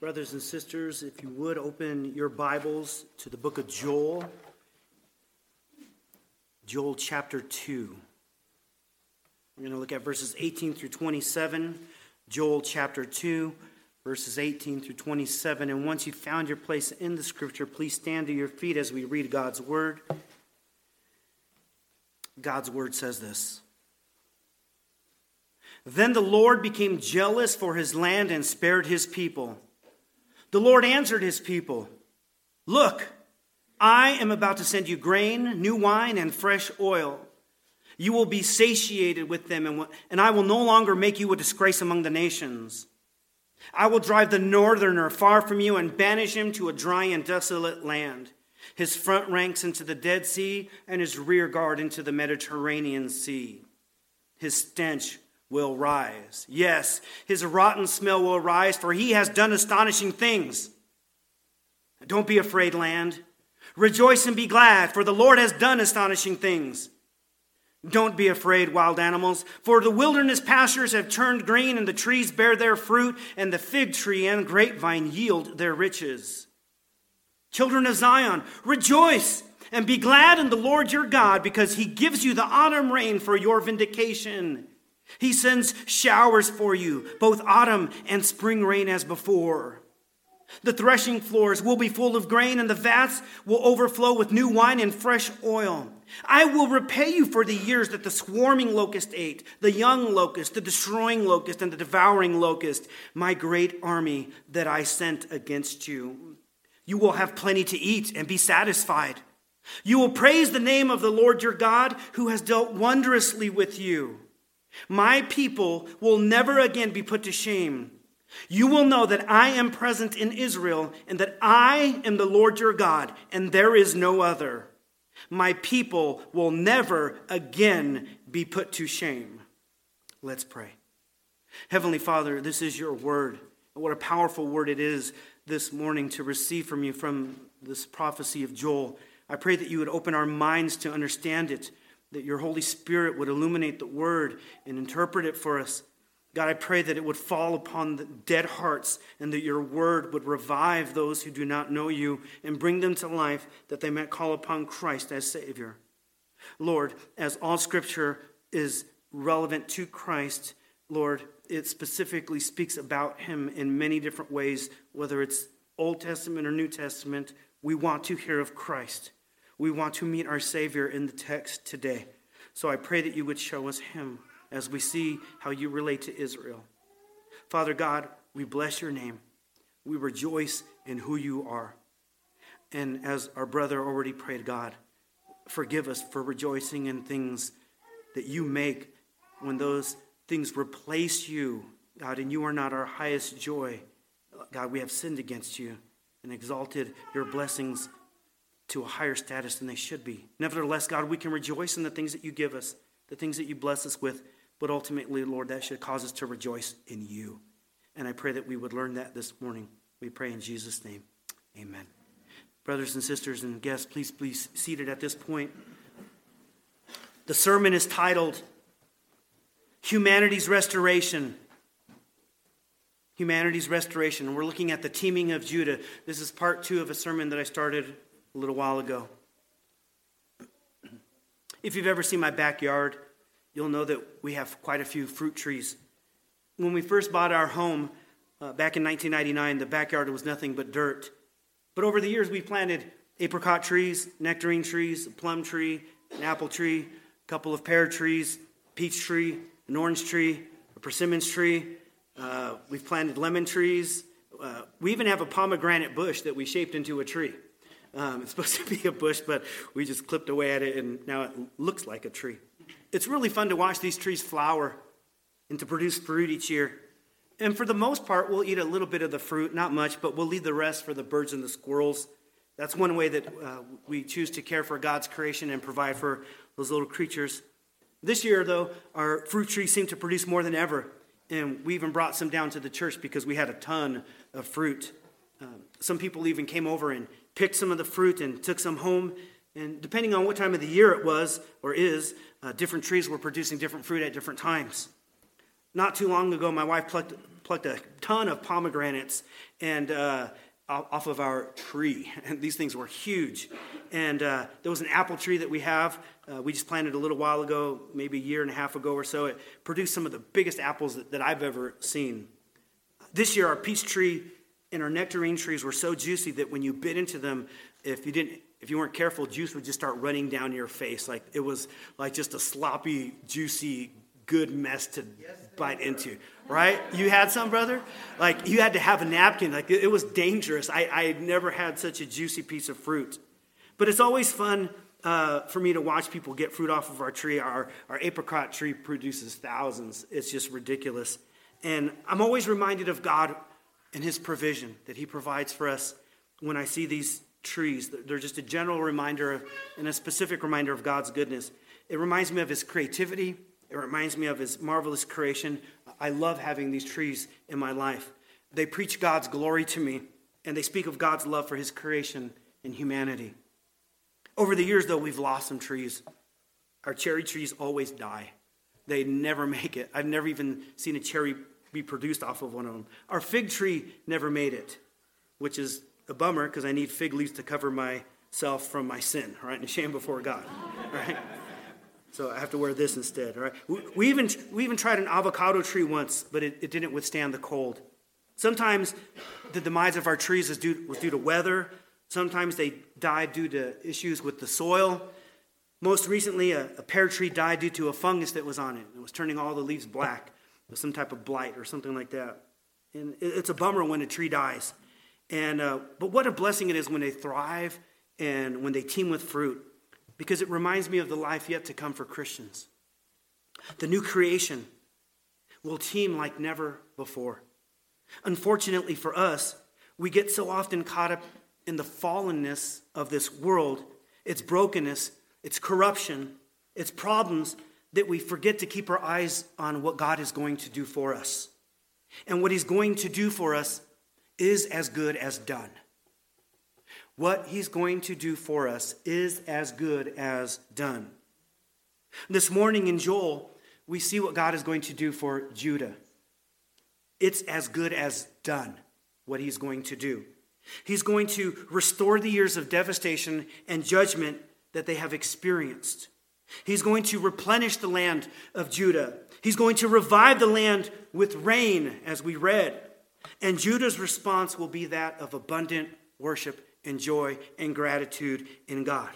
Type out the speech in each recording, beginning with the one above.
Brothers and sisters, if you would open your Bibles to the book of Joel, Joel chapter 2. We're going to look at verses 18 through 27, Joel chapter 2, verses 18 through 27. And once you've found your place in the scripture, please stand to your feet as we read God's word. God's word says this. Then the Lord became jealous for his land and spared his people. The Lord answered his people Look, I am about to send you grain, new wine, and fresh oil. You will be satiated with them, and I will no longer make you a disgrace among the nations. I will drive the northerner far from you and banish him to a dry and desolate land, his front ranks into the Dead Sea, and his rear guard into the Mediterranean Sea. His stench will rise. Yes, his rotten smell will rise, for he has done astonishing things. Don't be afraid, land. Rejoice and be glad, for the Lord has done astonishing things. Don't be afraid, wild animals, for the wilderness pastures have turned green, and the trees bear their fruit, and the fig tree and grapevine yield their riches. Children of Zion, rejoice and be glad in the Lord your God, because he gives you the autumn rain for your vindication. He sends showers for you, both autumn and spring rain as before. The threshing floors will be full of grain, and the vats will overflow with new wine and fresh oil. I will repay you for the years that the swarming locust ate, the young locust, the destroying locust, and the devouring locust, my great army that I sent against you. You will have plenty to eat and be satisfied. You will praise the name of the Lord your God, who has dealt wondrously with you. My people will never again be put to shame. You will know that I am present in Israel and that I am the Lord your God, and there is no other. My people will never again be put to shame. Let's pray. Heavenly Father, this is your word. What a powerful word it is this morning to receive from you from this prophecy of Joel. I pray that you would open our minds to understand it that your Holy Spirit would illuminate the word and interpret it for us. God, I pray that it would fall upon the dead hearts and that your word would revive those who do not know you and bring them to life that they might call upon Christ as Savior. Lord, as all scripture is relevant to Christ, Lord, it specifically speaks about him in many different ways, whether it's Old Testament or New Testament. We want to hear of Christ. We want to meet our Savior in the text today. So I pray that you would show us him as we see how you relate to Israel. Father God, we bless your name. We rejoice in who you are. And as our brother already prayed, God, forgive us for rejoicing in things that you make when those things replace you, God, and you are not our highest joy. God, we have sinned against you and exalted your blessings to a higher status than they should be. Nevertheless, God, we can rejoice in the things that you give us, the things that you bless us with, but ultimately, Lord, that should cause us to rejoice in you. And I pray that we would learn that this morning. We pray in Jesus' name. Amen. Brothers and sisters and guests, please be seated at this point. The sermon is titled Humanity's Restoration. Humanity's Restoration. We're looking at the teeming of Judah. This is part two of a sermon that I started a little while ago. If you've ever seen my backyard, you'll know that we have quite a few fruit trees. When we first bought our home uh, back in 1999, the backyard was nothing but dirt. But over the years, we planted apricot trees, nectarine trees, a plum tree, an apple tree, a couple of pear trees, peach tree, an orange tree, a persimmons tree. Uh, we've planted lemon trees. Uh, we even have a pomegranate bush that we shaped into a tree. Um, it's supposed to be a bush, but we just clipped away at it, and now it looks like a tree. It's really fun to watch these trees flower and to produce fruit each year. And for the most part, we'll eat a little bit of the fruit, not much, but we'll leave the rest for the birds and the squirrels. That's one way that uh, we choose to care for God's creation and provide for those little creatures. This year, though, our fruit trees seem to produce more than ever. And we even brought some down to the church because we had a ton of fruit. Um, some people even came over and picked some of the fruit and took some home. And depending on what time of the year it was or is, uh, different trees were producing different fruit at different times. Not too long ago, my wife plucked, plucked a ton of pomegranates and uh, off of our tree. And these things were huge. And uh, there was an apple tree that we have. Uh, we just planted a little while ago, maybe a year and a half ago or so. It produced some of the biggest apples that, that I've ever seen. This year, our peach tree and our nectarine trees were so juicy that when you bit into them, if you didn't if you weren't careful, juice would just start running down your face. Like it was like just a sloppy, juicy, good mess to bite into, right? You had some, brother? Like you had to have a napkin. Like it, was dangerous. I, I never had such a juicy piece of fruit. But it's always fun uh, for me to watch people get fruit off of our tree. Our, our apricot tree produces thousands. It's just ridiculous. And I'm always reminded of God and His provision that He provides for us when I see these trees. They're just a general reminder of, and a specific reminder of God's goodness. It reminds me of His creativity, it reminds me of His marvelous creation. I love having these trees in my life. They preach God's glory to me, and they speak of God's love for His creation and humanity. Over the years, though, we've lost some trees. Our cherry trees always die. They never make it. I've never even seen a cherry be produced off of one of them. Our fig tree never made it, which is a bummer because I need fig leaves to cover myself from my sin, right? And shame before God, right? So I have to wear this instead, right? We, we, even, we even tried an avocado tree once, but it, it didn't withstand the cold. Sometimes the demise of our trees is due, was due to weather. Sometimes they died due to issues with the soil. Most recently, a, a pear tree died due to a fungus that was on it. It was turning all the leaves black some type of blight or something like that. And it's a bummer when a tree dies. And, uh, but what a blessing it is when they thrive and when they teem with fruit, because it reminds me of the life yet to come for Christians. The new creation will teem like never before. Unfortunately for us, we get so often caught up in the fallenness of this world, its brokenness, its corruption, its problems, that we forget to keep our eyes on what God is going to do for us. And what He's going to do for us is as good as done. What He's going to do for us is as good as done. This morning in Joel, we see what God is going to do for Judah. It's as good as done, what He's going to do. He's going to restore the years of devastation and judgment that they have experienced. He's going to replenish the land of Judah. He's going to revive the land with rain, as we read. And Judah's response will be that of abundant worship and joy and gratitude in God.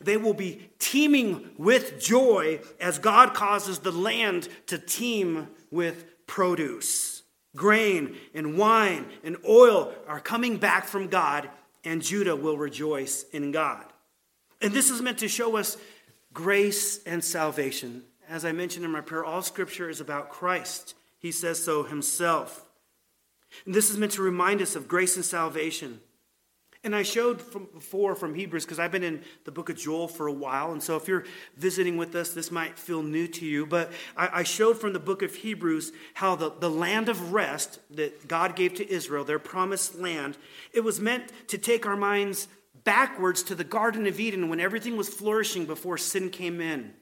They will be teeming with joy as God causes the land to teem with produce. Grain and wine and oil are coming back from God, and Judah will rejoice in God. And this is meant to show us grace and salvation. As I mentioned in my prayer, all scripture is about Christ. He says so himself. And this is meant to remind us of grace and salvation. And I showed from before from Hebrews because I've been in the book of Joel for a while. And so if you're visiting with us, this might feel new to you. But I, I showed from the book of Hebrews how the, the land of rest that God gave to Israel, their promised land, it was meant to take our minds backwards to the Garden of Eden when everything was flourishing before sin came in.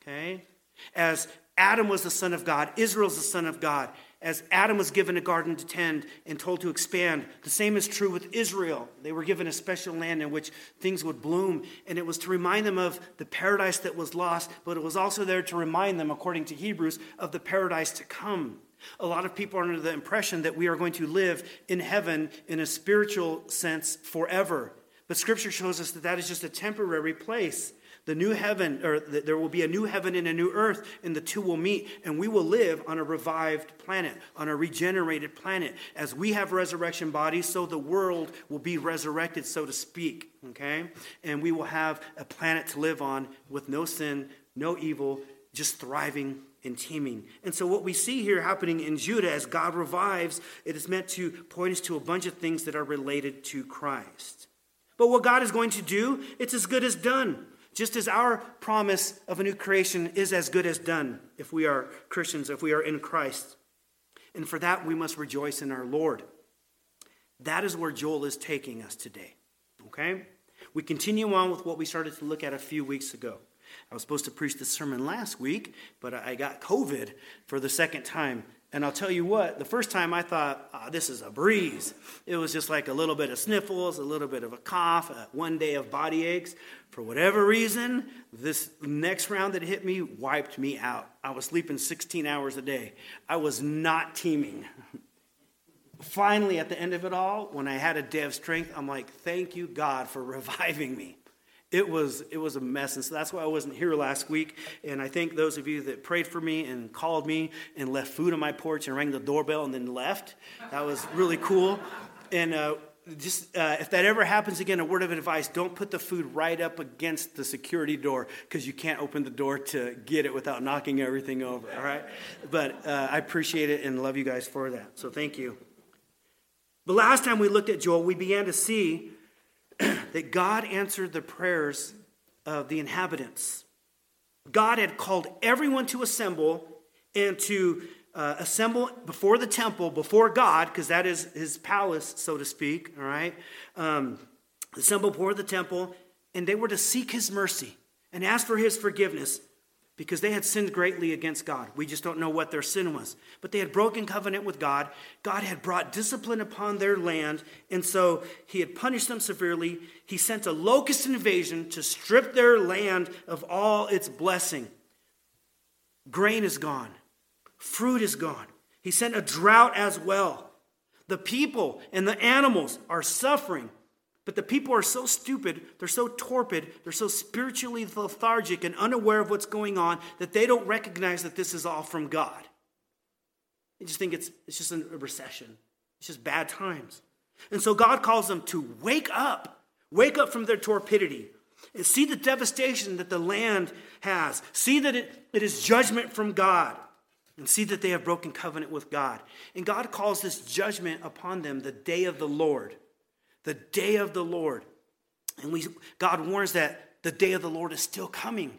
Okay? As Adam was the son of God, Israel's the son of God as Adam was given a garden to tend and told to expand, the same is true with Israel. They were given a special land in which things would bloom, and it was to remind them of the paradise that was lost, but it was also there to remind them, according to Hebrews, of the paradise to come. A lot of people are under the impression that we are going to live in heaven in a spiritual sense forever. But scripture shows us that that is just a temporary place. The new heaven, or there will be a new heaven and a new earth, and the two will meet, and we will live on a revived planet, on a regenerated planet. As we have resurrection bodies, so the world will be resurrected, so to speak. Okay? And we will have a planet to live on with no sin, no evil, just thriving and teeming. And so, what we see here happening in Judah as God revives, it is meant to point us to a bunch of things that are related to Christ. But what God is going to do, it's as good as done. Just as our promise of a new creation is as good as done if we are Christians, if we are in Christ. And for that, we must rejoice in our Lord. That is where Joel is taking us today. Okay? We continue on with what we started to look at a few weeks ago. I was supposed to preach this sermon last week, but I got COVID for the second time And I'll tell you what, the first time I thought, oh, this is a breeze. It was just like a little bit of sniffles, a little bit of a cough, a one day of body aches. For whatever reason, this next round that hit me wiped me out. I was sleeping 16 hours a day. I was not teeming. Finally, at the end of it all, when I had a day of strength, I'm like, thank you, God, for reviving me it was it was a mess. And so that's why i wasn't here last week. And i thank those of you that prayed for me and called me and left food on my porch and rang the doorbell and then left that was really cool. And uh, just uh, if that ever happens again a word of advice don't put the food right up against the security door because you can't open the door to get it without knocking everything over all right? But uh, i appreciate it and love you guys for that. So thank you. The last time we looked at joel we began to see that God answered the prayers of the inhabitants. God had called everyone to assemble and to uh, assemble before the temple, before God, because that is his palace, so to speak, all right? Um, assemble before the temple, and they were to seek his mercy and ask for his forgiveness because they had sinned greatly against God. We just don't know what their sin was. But they had broken covenant with God. God had brought discipline upon their land, and so he had punished them severely. He sent a locust invasion to strip their land of all its blessing. Grain is gone, fruit is gone. He sent a drought as well. The people and the animals are suffering. But the people are so stupid, they're so torpid, they're so spiritually lethargic and unaware of what's going on that they don't recognize that this is all from God. They just think it's, it's just a recession, it's just bad times. And so God calls them to wake up, wake up from their torpidity, and see the devastation that the land has. See that it, it is judgment from God, and see that they have broken covenant with God. And God calls this judgment upon them the day of the Lord the day of the Lord. And we, God warns that the day of the Lord is still coming.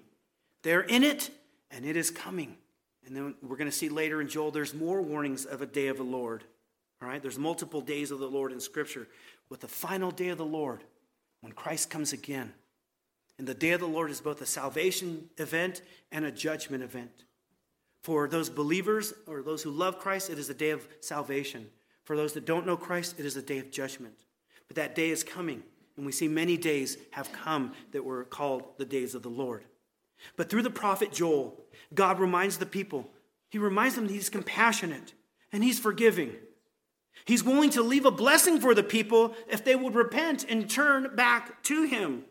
They're in it, and it is coming. And then we're going to see later in Joel, there's more warnings of a day of the Lord. All right, there's multiple days of the Lord in Scripture, with the final day of the Lord when Christ comes again. And the day of the Lord is both a salvation event and a judgment event. For those believers or those who love Christ, it is a day of salvation. For those that don't know Christ, it is a day of judgment. But that day is coming, and we see many days have come that were called the days of the Lord. But through the prophet Joel, God reminds the people, He reminds them that He's compassionate and He's forgiving. He's willing to leave a blessing for the people if they would repent and turn back to Him.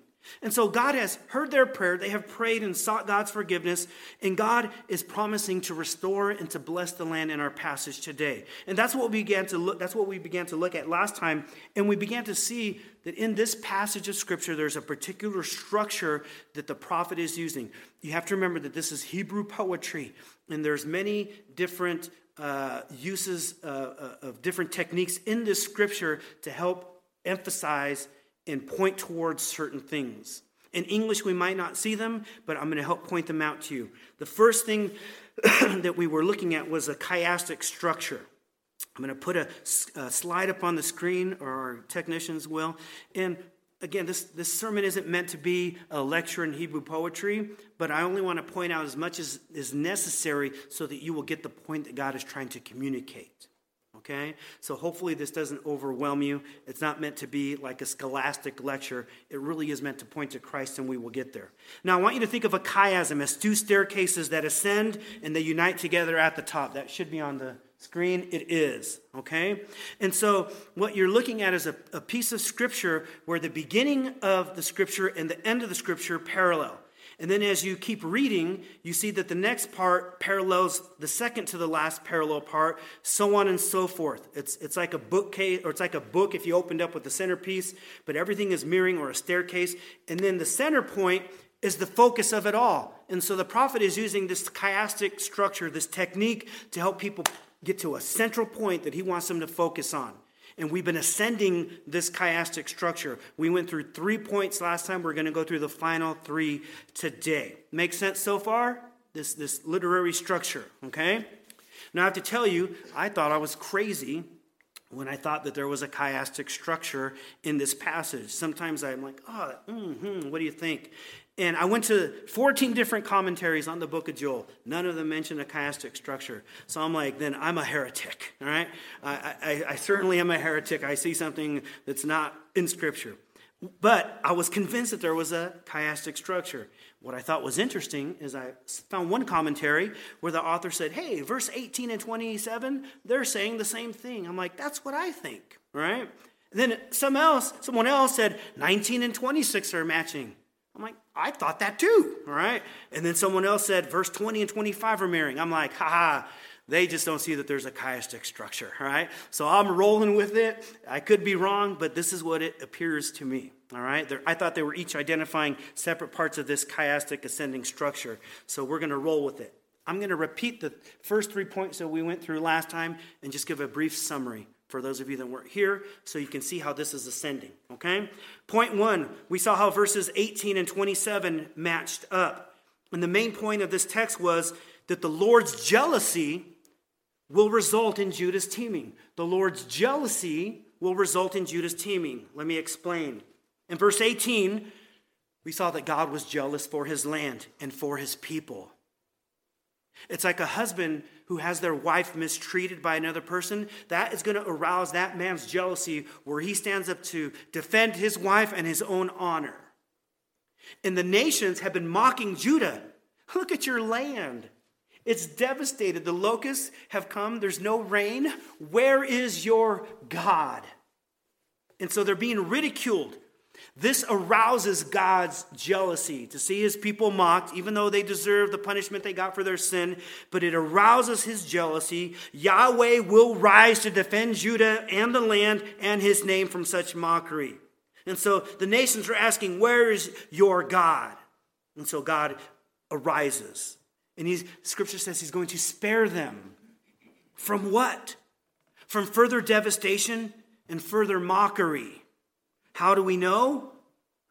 And so God has heard their prayer. They have prayed and sought God's forgiveness. And God is promising to restore and to bless the land in our passage today. And that's what we began to look, that's what we began to look at last time. And we began to see that in this passage of scripture, there's a particular structure that the prophet is using. You have to remember that this is Hebrew poetry, and there's many different uh, uses uh, uh of different techniques in this scripture to help emphasize and point towards certain things. In English, we might not see them, but I'm going to help point them out to you. The first thing that we were looking at was a chiastic structure. I'm going to put a, a, slide up on the screen, or our technicians will. And again, this, this sermon isn't meant to be a lecture in Hebrew poetry, but I only want to point out as much as is necessary so that you will get the point that God is trying to communicate. Okay? So hopefully this doesn't overwhelm you. It's not meant to be like a scholastic lecture. It really is meant to point to Christ, and we will get there. Now, I want you to think of a chiasm as two staircases that ascend and they unite together at the top. That should be on the screen. It is. Okay? And so what you're looking at is a, a piece of scripture where the beginning of the scripture and the end of the scripture parallel. And then as you keep reading, you see that the next part parallels the second to the last parallel part, so on and so forth. It's, it's like a bookcase, or it's like a book if you opened up with the centerpiece, but everything is mirroring or a staircase. And then the center point is the focus of it all. And so the prophet is using this chiastic structure, this technique to help people get to a central point that he wants them to focus on and we've been ascending this chiastic structure. We went through three points last time. We're going to go through the final three today. Make sense so far? This, this literary structure, okay? Now, I have to tell you, I thought I was crazy when I thought that there was a chiastic structure in this passage. Sometimes I'm like, oh, mm-hmm, what do you think? And I went to 14 different commentaries on the book of Joel. None of them mention a chiastic structure. So I'm like, then I'm a heretic, all right? I, I, I certainly am a heretic. I see something that's not in Scripture. But I was convinced that there was a chiastic structure. What I thought was interesting is I found one commentary where the author said, hey, verse 18 and 27, they're saying the same thing. I'm like, that's what I think, right? And then some else, someone else said 19 and 26 are matching. I'm like, I thought that too, right? And then someone else said verse 20 and 25 are marrying. I'm like, haha, they just don't see that there's a chiastic structure, all right? So I'm rolling with it. I could be wrong, but this is what it appears to me, all right? I thought they were each identifying separate parts of this chiastic ascending structure. So we're going to roll with it. I'm going to repeat the first three points that we went through last time and just give a brief summary for those of you that weren't here so you can see how this is ascending. Okay? Point one, we saw how verses 18 and 27 matched up. And the main point of this text was that the Lord's jealousy will result in Judah's teeming. The Lord's jealousy will result in Judah's teeming. Let me explain. In verse 18, we saw that God was jealous for his land and for his people. It's like a husband who has their wife mistreated by another person. That is going to arouse that man's jealousy where he stands up to defend his wife and his own honor. And the nations have been mocking Judah. Look at your land. It's devastated. The locusts have come. There's no rain. Where is your God? And so they're being ridiculed. This arouses God's jealousy to see his people mocked, even though they deserve the punishment they got for their sin, but it arouses his jealousy. Yahweh will rise to defend Judah and the land and his name from such mockery. And so the nations are asking, Where is your God? And so God arises. And he's, scripture says he's going to spare them. From what? From further devastation and further mockery. How do we know?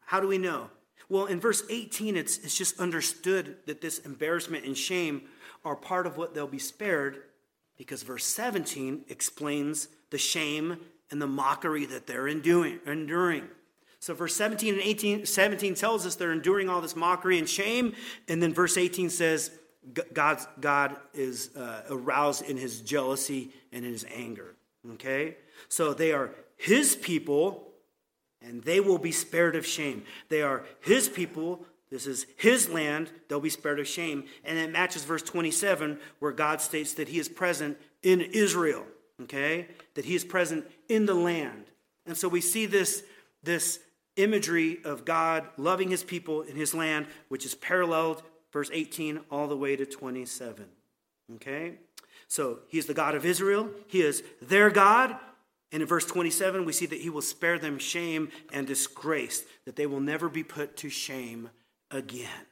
How do we know? Well, in verse 18, it's, it's just understood that this embarrassment and shame are part of what they'll be spared because verse 17 explains the shame and the mockery that they're enduring. enduring. So verse 17 and 18, 17 tells us they're enduring all this mockery and shame. And then verse 18 says God, God is uh, aroused in his jealousy and in his anger. Okay? So they are his people and they will be spared of shame. They are his people. This is his land. They'll be spared of shame. And it matches verse 27, where God states that he is present in Israel, okay? That he is present in the land. And so we see this, this imagery of God loving his people in his land, which is paralleled, verse 18, all the way to 27, okay? So he's the God of Israel. He is their God. And in verse 27, we see that he will spare them shame and disgrace, that they will never be put to shame again.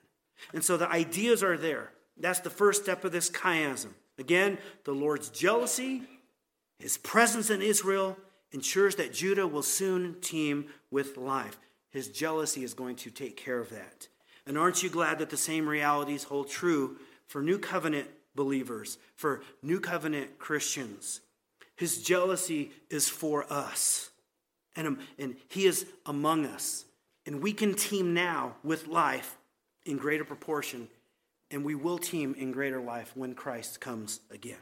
And so the ideas are there. That's the first step of this chiasm. Again, the Lord's jealousy, his presence in Israel, ensures that Judah will soon teem with life. His jealousy is going to take care of that. And aren't you glad that the same realities hold true for new covenant believers, for new covenant Christians? His jealousy is for us, and, um, and He is among us. And we can teem now with life in greater proportion, and we will teem in greater life when Christ comes again.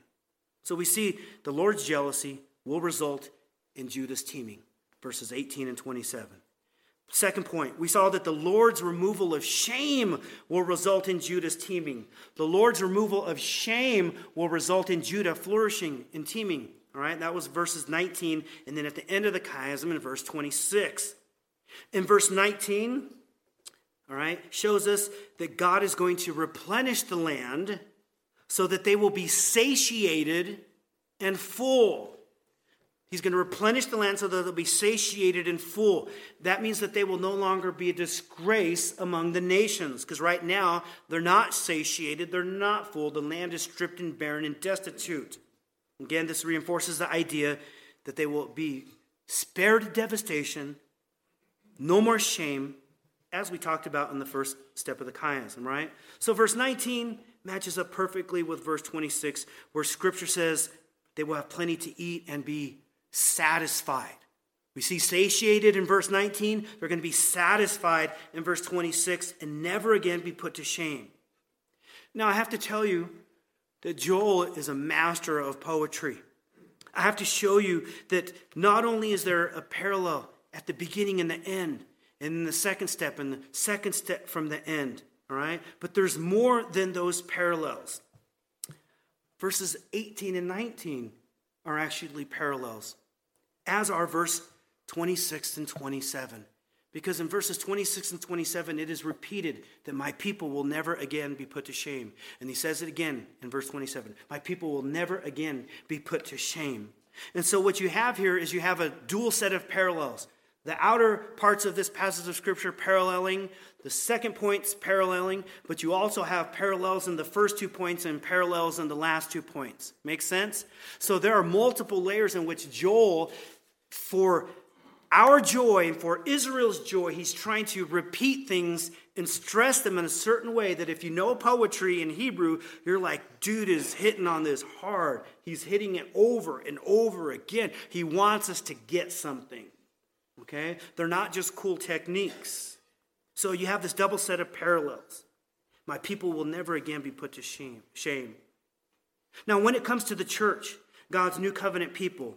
So we see the Lord's jealousy will result in Judah's teeming, verses 18 and 27. Second point, we saw that the Lord's removal of shame will result in Judah's teeming. The Lord's removal of shame will result in Judah flourishing and teeming. All right, that was verses 19. And then at the end of the chiasm in verse 26. In verse 19, all right, shows us that God is going to replenish the land so that they will be satiated and full. He's going to replenish the land so that they'll be satiated and full. That means that they will no longer be a disgrace among the nations, because right now they're not satiated, they're not full. The land is stripped and barren and destitute. Again, this reinforces the idea that they will be spared devastation, no more shame, as we talked about in the first step of the chiasm, right? So, verse 19 matches up perfectly with verse 26, where scripture says they will have plenty to eat and be satisfied. We see satiated in verse 19. They're going to be satisfied in verse 26 and never again be put to shame. Now, I have to tell you that Joel is a master of poetry. I have to show you that not only is there a parallel at the beginning and the end, and the second step and the second step from the end, all right? But there's more than those parallels. Verses 18 and 19 are actually parallels, as are verse 26 and 27. Because in verses 26 and 27, it is repeated that my people will never again be put to shame. And he says it again in verse 27 My people will never again be put to shame. And so, what you have here is you have a dual set of parallels. The outer parts of this passage of Scripture paralleling, the second point's paralleling, but you also have parallels in the first two points and parallels in the last two points. Make sense? So there are multiple layers in which Joel, for our joy and for Israel's joy, he's trying to repeat things and stress them in a certain way that if you know poetry in Hebrew, you're like, dude is hitting on this hard. He's hitting it over and over again. He wants us to get something. Okay? They're not just cool techniques. So you have this double set of parallels. My people will never again be put to shame. shame. Now, when it comes to the church, God's new covenant people,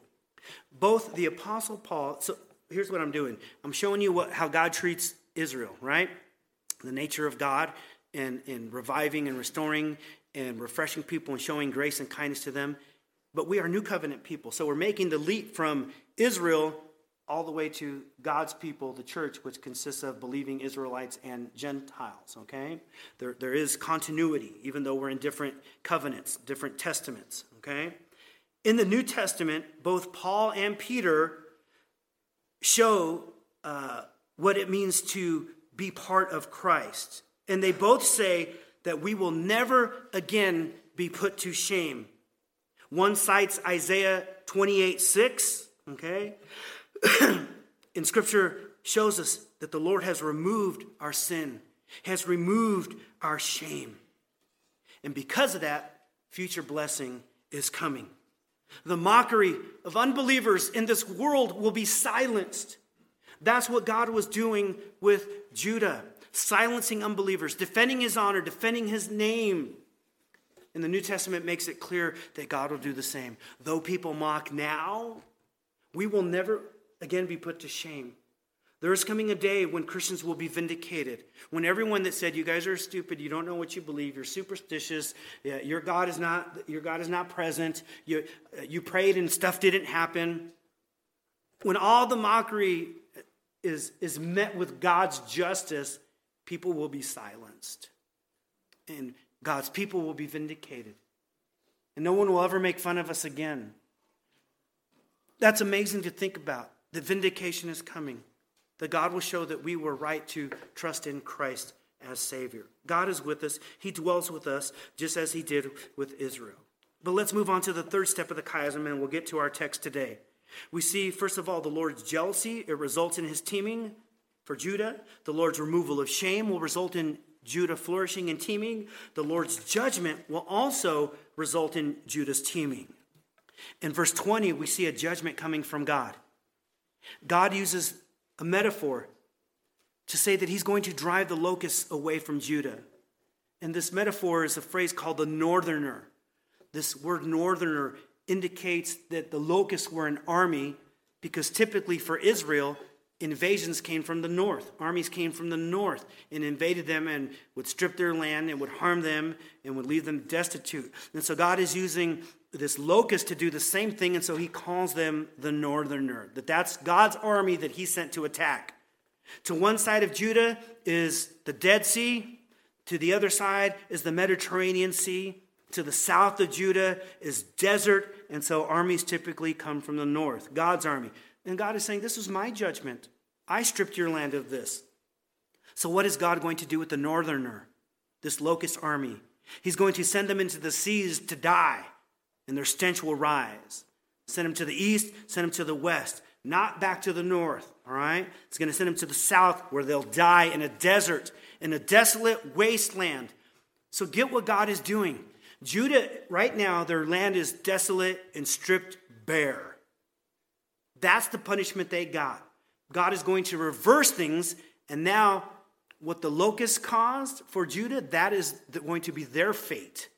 both the Apostle Paul, so here's what I'm doing I'm showing you what, how God treats Israel, right? The nature of God and in reviving and restoring and refreshing people and showing grace and kindness to them. But we are new covenant people. So we're making the leap from Israel all the way to God's people, the church, which consists of believing Israelites and Gentiles, okay? There, there is continuity, even though we're in different covenants, different testaments, okay? In the New Testament, both Paul and Peter show uh, what it means to be part of Christ. And they both say that we will never again be put to shame. One cites Isaiah 28 6, okay? in Scripture shows us that the Lord has removed our sin, has removed our shame. And because of that, future blessing is coming. The mockery of unbelievers in this world will be silenced. That's what God was doing with Judah, silencing unbelievers, defending his honor, defending his name. And the New Testament makes it clear that God will do the same. Though people mock now, we will never again be put to shame. There is coming a day when Christians will be vindicated. When everyone that said, You guys are stupid, you don't know what you believe, you're superstitious, your God is not, your God is not present, you, uh, you prayed and stuff didn't happen. When all the mockery is, is met with God's justice, people will be silenced. And God's people will be vindicated. And no one will ever make fun of us again. That's amazing to think about. The vindication is coming. That God will show that we were right to trust in Christ as Savior. God is with us. He dwells with us just as He did with Israel. But let's move on to the third step of the chiasm, and we'll get to our text today. We see, first of all, the Lord's jealousy. It results in His teeming for Judah. The Lord's removal of shame will result in Judah flourishing and teeming. The Lord's judgment will also result in Judah's teeming. In verse 20, we see a judgment coming from God. God uses a metaphor to say that he's going to drive the locusts away from Judah. And this metaphor is a phrase called the northerner. This word northerner indicates that the locusts were an army because typically for Israel, invasions came from the north. Armies came from the north and invaded them and would strip their land and would harm them and would leave them destitute. And so God is using this locust to do the same thing, and so he calls them the northerner. That that's God's army that he sent to attack. To one side of Judah is the Dead Sea, to the other side is the Mediterranean Sea. To the south of Judah is desert, and so armies typically come from the north, God's army. And God is saying, This is my judgment. I stripped your land of this. So, what is God going to do with the northerner, this locust army? He's going to send them into the seas to die and their stench will rise. Send them to the east, send them to the west, not back to the north, all right? It's going to send them to the south where they'll die in a desert, in a desolate wasteland. So get what God is doing. Judah, right now, their land is desolate and stripped bare. That's the punishment they got. God is going to reverse things, and now what the locusts caused for Judah, that is going to be their fate.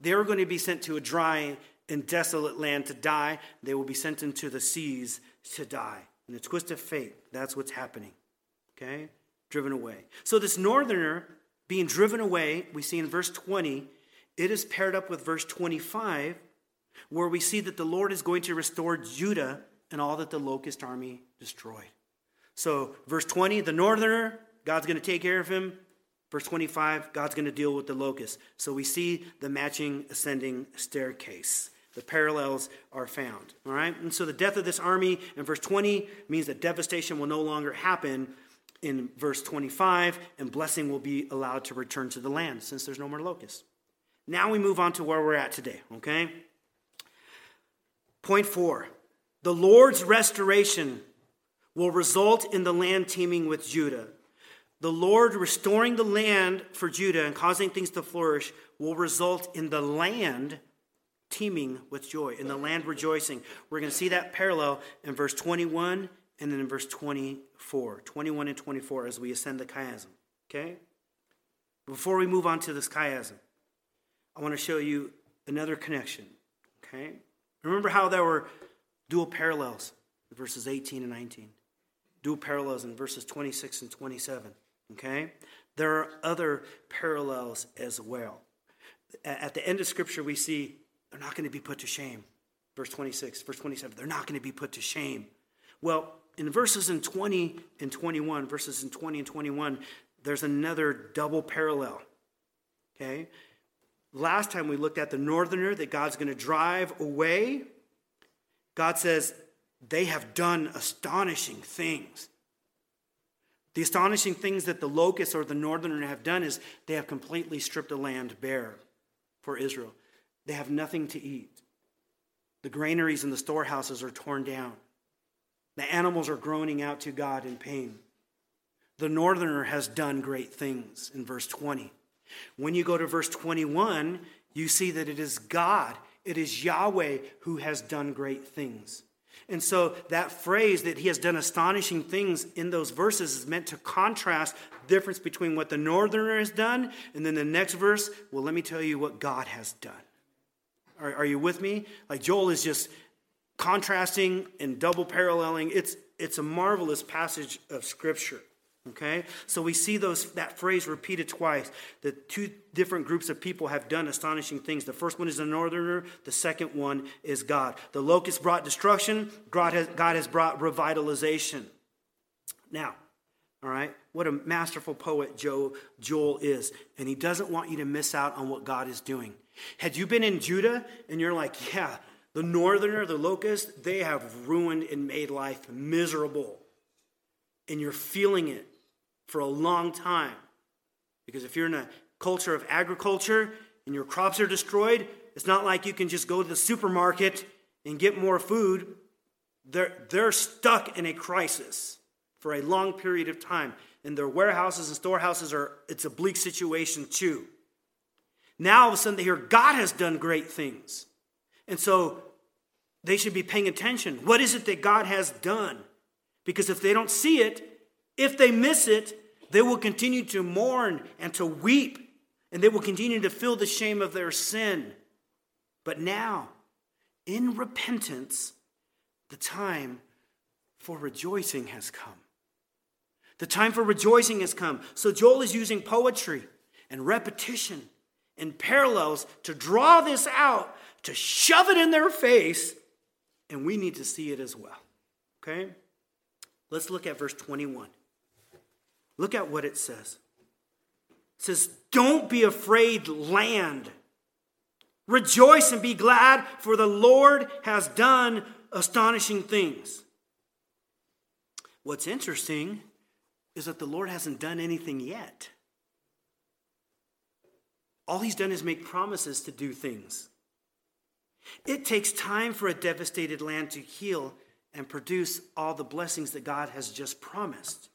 They're going to be sent to a dry and desolate land to die. They will be sent into the seas to die. In a twist of fate, that's what's happening. Okay? Driven away. So, this northerner being driven away, we see in verse 20, it is paired up with verse 25, where we see that the Lord is going to restore Judah and all that the locust army destroyed. So, verse 20, the northerner, God's going to take care of him. Verse 25, God's going to deal with the locust. So we see the matching ascending staircase. The parallels are found. All right? And so the death of this army in verse 20 means that devastation will no longer happen in verse 25, and blessing will be allowed to return to the land since there's no more locusts. Now we move on to where we're at today, okay? Point four the Lord's restoration will result in the land teeming with Judah. The Lord restoring the land for Judah and causing things to flourish will result in the land teeming with joy, in the land rejoicing. We're going to see that parallel in verse 21 and then in verse 24. 21 and 24 as we ascend the chiasm. Okay? Before we move on to this chiasm, I want to show you another connection. Okay? Remember how there were dual parallels verses 18 and 19, dual parallels in verses 26 and 27. Okay? There are other parallels as well. At the end of Scripture, we see they're not going to be put to shame. Verse 26, verse 27, they're not going to be put to shame. Well, in verses in 20 and 21, verses in 20 and 21, there's another double parallel. Okay? Last time we looked at the northerner that God's going to drive away. God says, they have done astonishing things. The astonishing things that the locusts or the northerner have done is they have completely stripped the land bare for Israel. They have nothing to eat. The granaries and the storehouses are torn down. The animals are groaning out to God in pain. The northerner has done great things in verse 20. When you go to verse 21, you see that it is God, it is Yahweh who has done great things. And so that phrase that he has done astonishing things in those verses is meant to contrast difference between what the northerner has done and then the next verse, well, let me tell you what God has done. Are, are you with me? Like Joel is just contrasting and double paralleling. It's, it's a marvelous passage of scripture. Okay? So we see those that phrase repeated twice. The two different groups of people have done astonishing things. The first one is the northerner, the second one is God. The locust brought destruction, God has, God has brought revitalization. Now, all right, what a masterful poet Joe, Joel is. And he doesn't want you to miss out on what God is doing. Had you been in Judah and you're like, yeah, the northerner, the locust, they have ruined and made life miserable. And you're feeling it for a long time. Because if you're in a culture of agriculture and your crops are destroyed, it's not like you can just go to the supermarket and get more food. They're, they're stuck in a crisis for a long period of time. And their warehouses and storehouses are, it's a bleak situation too. Now all of a sudden they hear God has done great things. And so they should be paying attention. What is it that God has done? Because if they don't see it, if they miss it, they will continue to mourn and to weep, and they will continue to feel the shame of their sin. But now, in repentance, the time for rejoicing has come. The time for rejoicing has come. So Joel is using poetry and repetition and parallels to draw this out, to shove it in their face, and we need to see it as well. Okay? Let's look at verse 21. Look at what it says. It says, Don't be afraid, land. Rejoice and be glad, for the Lord has done astonishing things. What's interesting is that the Lord hasn't done anything yet. All he's done is make promises to do things. It takes time for a devastated land to heal and produce all the blessings that God has just promised.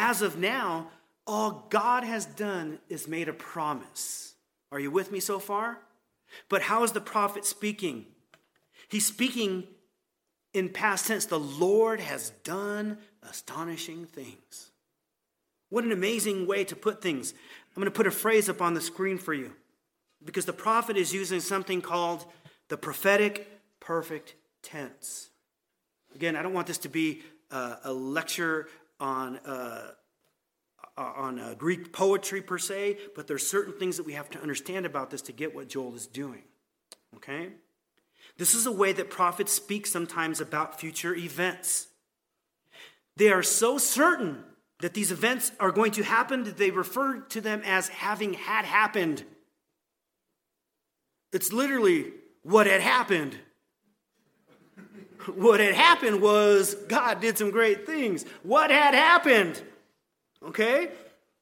As of now, all God has done is made a promise. Are you with me so far? But how is the prophet speaking? He's speaking in past tense, the Lord has done astonishing things. What an amazing way to put things. I'm going to put a phrase up on the screen for you because the prophet is using something called the prophetic perfect tense. Again, I don't want this to be a lecture on, uh, on uh, Greek poetry per se, but there's certain things that we have to understand about this to get what Joel is doing. Okay? This is a way that prophets speak sometimes about future events. They are so certain that these events are going to happen that they refer to them as having had happened. It's literally what had happened. What had happened was God did some great things. What had happened? Okay?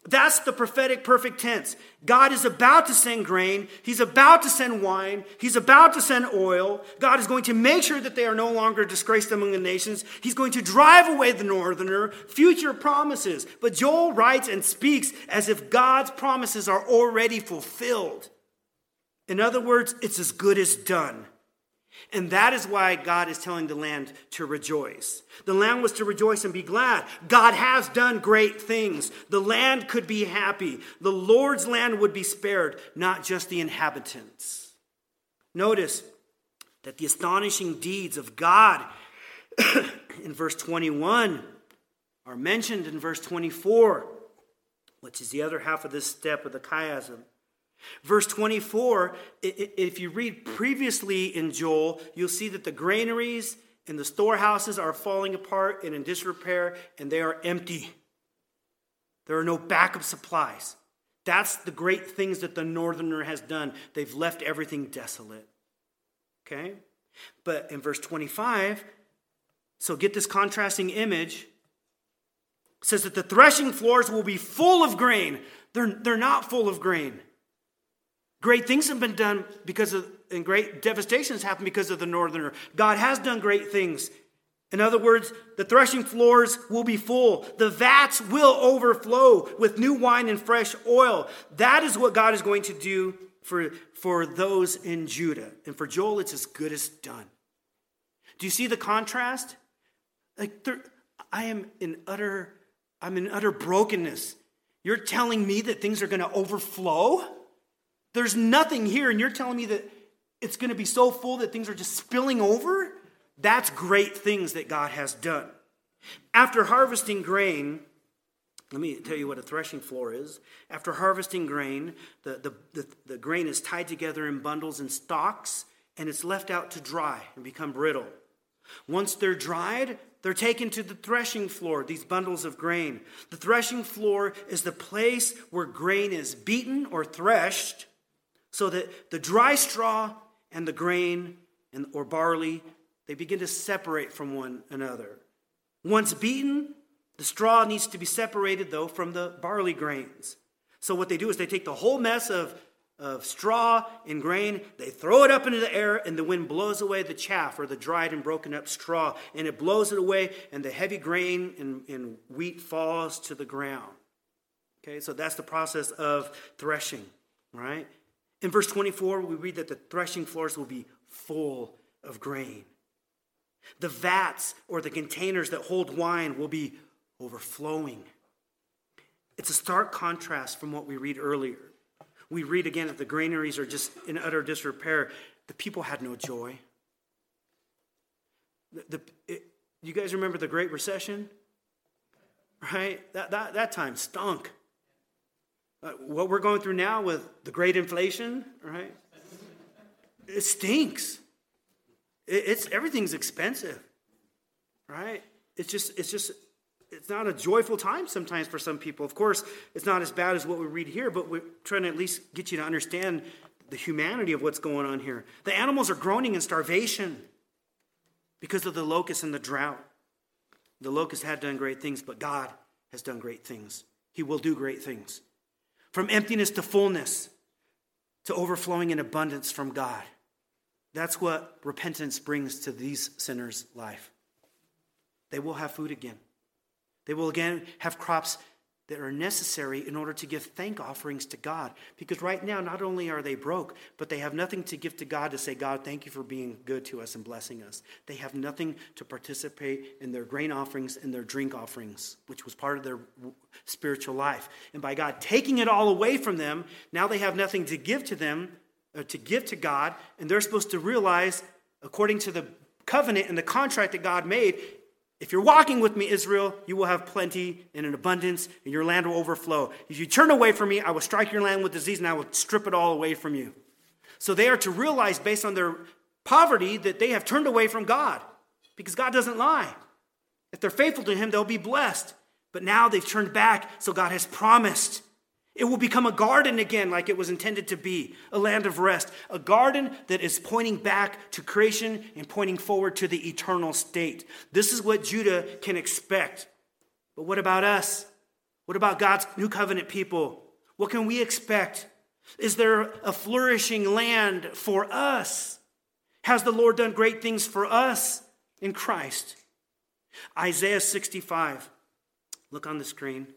That's the prophetic perfect tense. God is about to send grain. He's about to send wine. He's about to send oil. God is going to make sure that they are no longer disgraced among the nations. He's going to drive away the northerner. Future promises. But Joel writes and speaks as if God's promises are already fulfilled. In other words, it's as good as done. And that is why God is telling the land to rejoice. The land was to rejoice and be glad. God has done great things. The land could be happy. The Lord's land would be spared, not just the inhabitants. Notice that the astonishing deeds of God in verse 21 are mentioned in verse 24, which is the other half of this step of the chiasm. Verse 24, if you read previously in Joel, you'll see that the granaries and the storehouses are falling apart and in disrepair, and they are empty. There are no backup supplies. That's the great things that the northerner has done. They've left everything desolate. Okay? But in verse 25, so get this contrasting image, says that the threshing floors will be full of grain. They're, they're not full of grain. Great things have been done because of, and great devastations happened because of the northerner. God has done great things. In other words, the threshing floors will be full. The vats will overflow with new wine and fresh oil. That is what God is going to do for, for those in Judah. And for Joel, it's as good as done. Do you see the contrast? Like there, I am in utter, I'm in utter brokenness. You're telling me that things are going to overflow? There's nothing here, and you're telling me that it's going to be so full that things are just spilling over? That's great things that God has done. After harvesting grain, let me tell you what a threshing floor is. After harvesting grain, the, the, the, the, grain is tied together in bundles and stalks, and it's left out to dry and become brittle. Once they're dried, they're taken to the threshing floor, these bundles of grain. The threshing floor is the place where grain is beaten or threshed so that the dry straw and the grain and, or barley they begin to separate from one another. Once beaten the straw needs to be separated though from the barley grains. So what they do is they take the whole mess of, of straw and grain they throw it up into the air and the wind blows away the chaff or the dried and broken up straw and it blows it away and the heavy grain and, and wheat falls to the ground. Okay so that's the process of threshing right in verse 24, we read that the threshing floors will be full of grain. The vats or the containers that hold wine will be overflowing. It's a stark contrast from what we read earlier. We read again that the granaries are just in utter disrepair. The people had no joy. The, the it, you guys remember the Great Recession? Right? That, that, that time stunk. Uh, what we're going through now with the great inflation, right? It stinks. It, it's everything's expensive, right? It's just it's just it's not a joyful time sometimes for some people. Of course, it's not as bad as what we read here, but we're trying to at least get you to understand the humanity of what's going on here. The animals are groaning in starvation because of the locust and the drought. The locust had done great things, but God has done great things. He will do great things from emptiness to fullness, to overflowing in abundance from God. That's what repentance brings to these sinners' life. They will have food again. They will again have crops that are necessary in order to give thank offerings to God. Because right now, not only are they broke, but they have nothing to give to God to say, God, thank you for being good to us and blessing us. They have nothing to participate in their grain offerings and their drink offerings, which was part of their spiritual life. And by God taking it all away from them, now they have nothing to give to them, or to give to God, and they're supposed to realize, according to the covenant and the contract that God made, if you're walking with me, Israel, you will have plenty and an abundance, and your land will overflow. If you turn away from me, I will strike your land with disease, and I will strip it all away from you. So they are to realize, based on their poverty, that they have turned away from God, because God doesn't lie. If they're faithful to Him, they'll be blessed. But now they've turned back, so God has promised it will become a garden again, like it was intended to be a land of rest, a garden that is pointing back to creation and pointing forward to the eternal state. This is what Judah can expect. But what about us? What about God's new covenant people? What can we expect? Is there a flourishing land for us? Has the Lord done great things for us in Christ? Isaiah 65. Look on the screen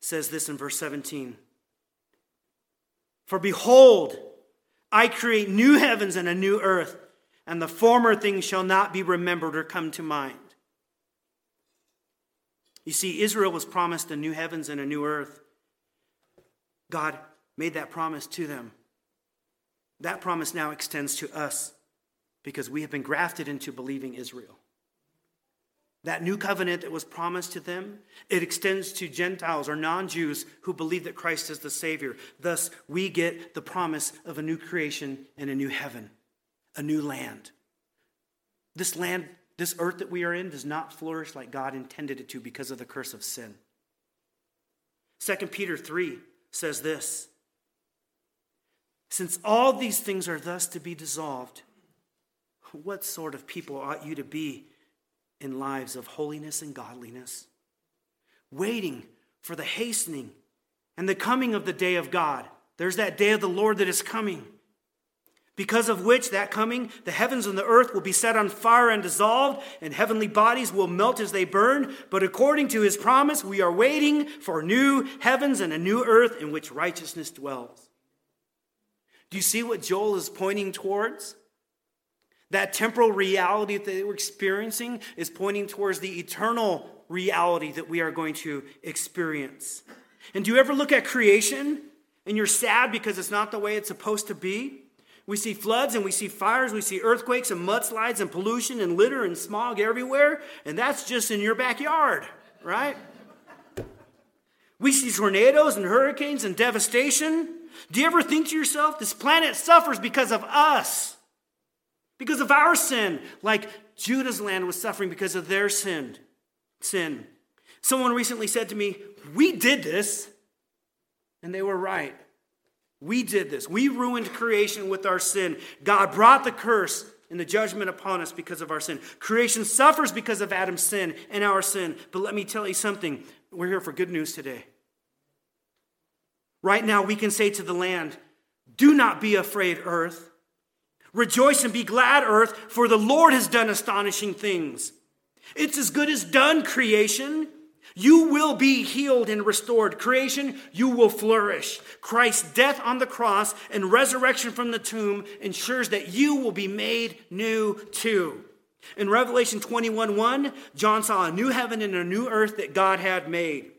says this in verse 17 For behold, I create new heavens and a new earth, and the former things shall not be remembered or come to mind. You see, Israel was promised a new heavens and a new earth. God made that promise to them. That promise now extends to us because we have been grafted into believing Israel. That new covenant that was promised to them, it extends to Gentiles or non Jews who believe that Christ is the Savior. Thus, we get the promise of a new creation and a new heaven, a new land. This land, this earth that we are in, does not flourish like God intended it to because of the curse of sin. 2 Peter 3 says this Since all these things are thus to be dissolved, what sort of people ought you to be? In lives of holiness and godliness, waiting for the hastening and the coming of the day of God. There's that day of the Lord that is coming. Because of which, that coming, the heavens and the earth will be set on fire and dissolved, and heavenly bodies will melt as they burn. But according to his promise, we are waiting for new heavens and a new earth in which righteousness dwells. Do you see what Joel is pointing towards? That temporal reality that they were experiencing is pointing towards the eternal reality that we are going to experience. And do you ever look at creation and you're sad because it's not the way it's supposed to be? We see floods and we see fires, we see earthquakes and mudslides and pollution and litter and smog everywhere, and that's just in your backyard, right? We see tornadoes and hurricanes and devastation. Do you ever think to yourself, this planet suffers because of us? Because of our sin, like Judah's land was suffering because of their sin. Sin. Someone recently said to me, "We did this." And they were right. We did this. We ruined creation with our sin. God brought the curse and the judgment upon us because of our sin. Creation suffers because of Adam's sin and our sin. But let me tell you something. We're here for good news today. Right now, we can say to the land, Do not be afraid, earth. Rejoice and be glad, earth, for the Lord has done astonishing things. It's as good as done, creation. You will be healed and restored. Creation, you will flourish. Christ's death on the cross and resurrection from the tomb ensures that you will be made new too. In Revelation 21 1, John saw a new heaven and a new earth that God had made.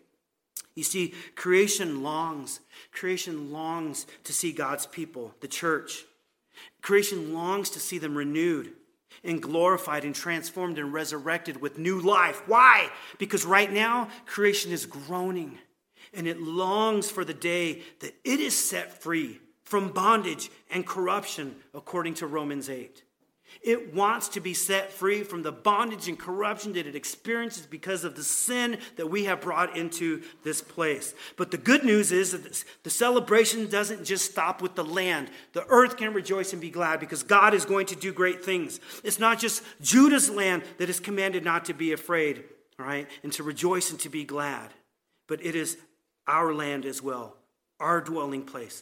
You see, creation longs. Creation longs to see God's people, the church. Creation longs to see them renewed and glorified and transformed and resurrected with new life. Why? Because right now, creation is groaning and it longs for the day that it is set free from bondage and corruption, according to Romans 8. It wants to be set free from the bondage and corruption that it experiences because of the sin that we have brought into this place. But the good news is that the celebration doesn't just stop with the land. The earth can rejoice and be glad because God is going to do great things. It's not just Judah's land that is commanded not to be afraid, all right, and to rejoice and to be glad, but it is our land as well, our dwelling place,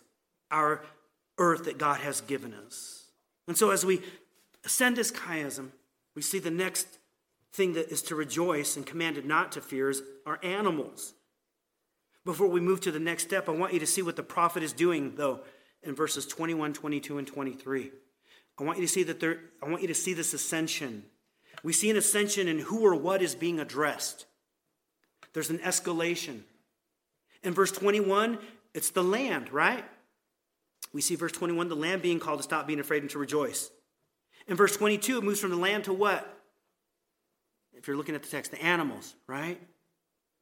our earth that God has given us. And so as we ascend as chiasm, we see the next thing that is to rejoice and commanded not to fear is our animals. Before we move to the next step, I want you to see what the prophet is doing, though, in verses 21, 22, and 23. I want you to see that there, I want you to see this ascension. We see an ascension in who or what is being addressed. There's an escalation. In verse 21, it's the land, right? We see verse 21, the land being called to stop being afraid and to rejoice. In verse 22, it moves from the land to what? If you're looking at the text, the animals, right?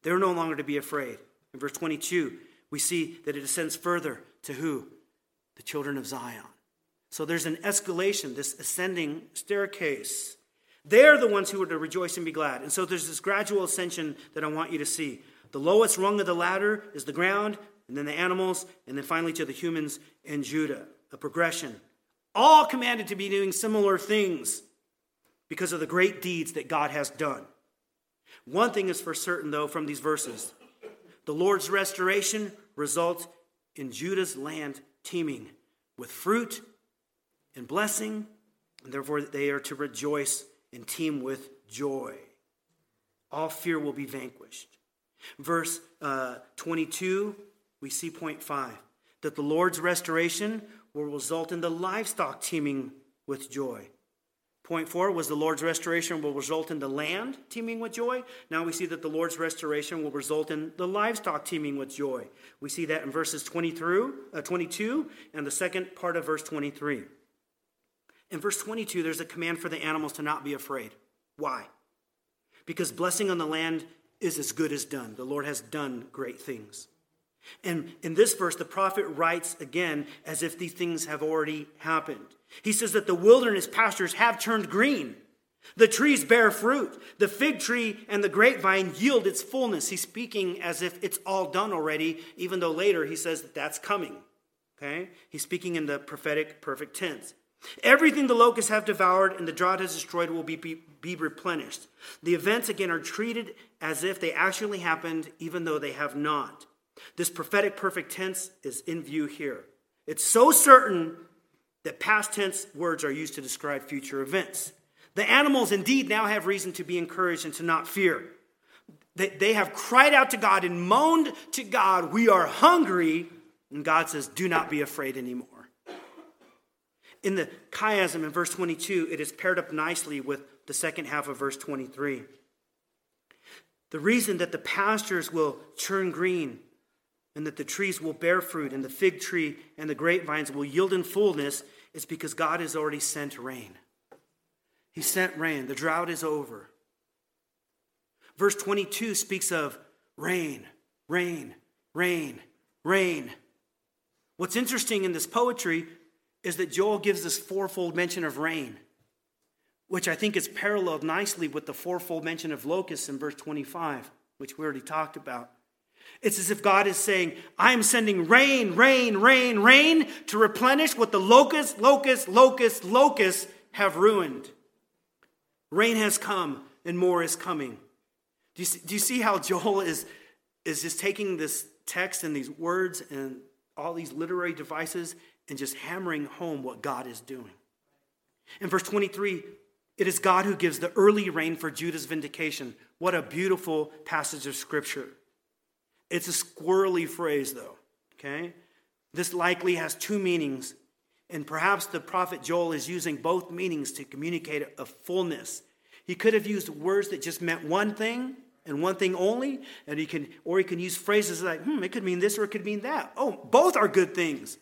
They're no longer to be afraid. In verse 22, we see that it ascends further to who? The children of Zion. So there's an escalation, this ascending staircase. They're the ones who are to rejoice and be glad. And so there's this gradual ascension that I want you to see. The lowest rung of the ladder is the ground, and then the animals, and then finally to the humans and Judah. A progression. All commanded to be doing similar things because of the great deeds that God has done. One thing is for certain, though, from these verses the Lord's restoration results in Judah's land teeming with fruit and blessing, and therefore they are to rejoice and teem with joy. All fear will be vanquished. Verse uh, 22, we see point 5 that the Lord's restoration will result in the livestock teeming with joy. Point four was the Lord's restoration will result in the land teeming with joy. Now we see that the Lord's restoration will result in the livestock teeming with joy. We see that in verses 20 through, uh, 22 and the second part of verse 23. In verse 22, there's a command for the animals to not be afraid. Why? Because blessing on the land is as good as done. The Lord has done great things. And in this verse, the prophet writes again as if these things have already happened. He says that the wilderness pastures have turned green. The trees bear fruit. The fig tree and the grapevine yield its fullness. He's speaking as if it's all done already, even though later he says that that's coming. Okay? He's speaking in the prophetic perfect tense. Everything the locusts have devoured and the drought has destroyed will be, be, be replenished. The events, again, are treated as if they actually happened, even though they have not. This prophetic perfect tense is in view here. It's so certain that past tense words are used to describe future events. The animals indeed now have reason to be encouraged and to not fear. They, have cried out to God and moaned to God, We are hungry. And God says, Do not be afraid anymore. In the chiasm in verse 22, it is paired up nicely with the second half of verse 23. The reason that the pastures will turn green and that the trees will bear fruit, and the fig tree and the grapevines will yield in fullness, is because God has already sent rain. He sent rain. The drought is over. Verse 22 speaks of rain, rain, rain, rain. What's interesting in this poetry is that Joel gives this fourfold mention of rain, which I think is paralleled nicely with the fourfold mention of locusts in verse 25, which we already talked about. It's as if God is saying, I am sending rain, rain, rain, rain to replenish what the locusts, locusts, locusts, locusts have ruined. Rain has come and more is coming. Do you see, do you see how Joel is, is just taking this text and these words and all these literary devices and just hammering home what God is doing? In verse 23, it is God who gives the early rain for Judah's vindication. What a beautiful passage of scripture. It's a squirrely phrase, though, okay? This likely has two meanings, and perhaps the prophet Joel is using both meanings to communicate a fullness. He could have used words that just meant one thing and one thing only, and he can, or he can use phrases like, hmm, it could mean this or it could mean that. Oh, both are good things.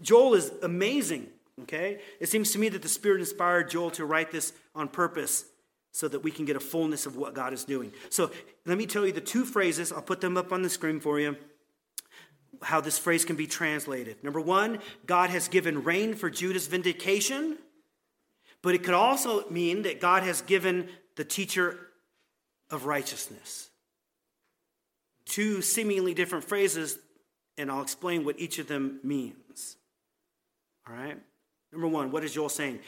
Joel is amazing, okay? It seems to me that the Spirit inspired Joel to write this on purpose so that we can get a fullness of what God is doing. So let me tell you the two phrases, I'll put them up on the screen for you, how this phrase can be translated. Number one, God has given rain for Judah's vindication, but it could also mean that God has given the teacher of righteousness. Two seemingly different phrases, and I'll explain what each of them means. All right? Number one, what is Joel saying?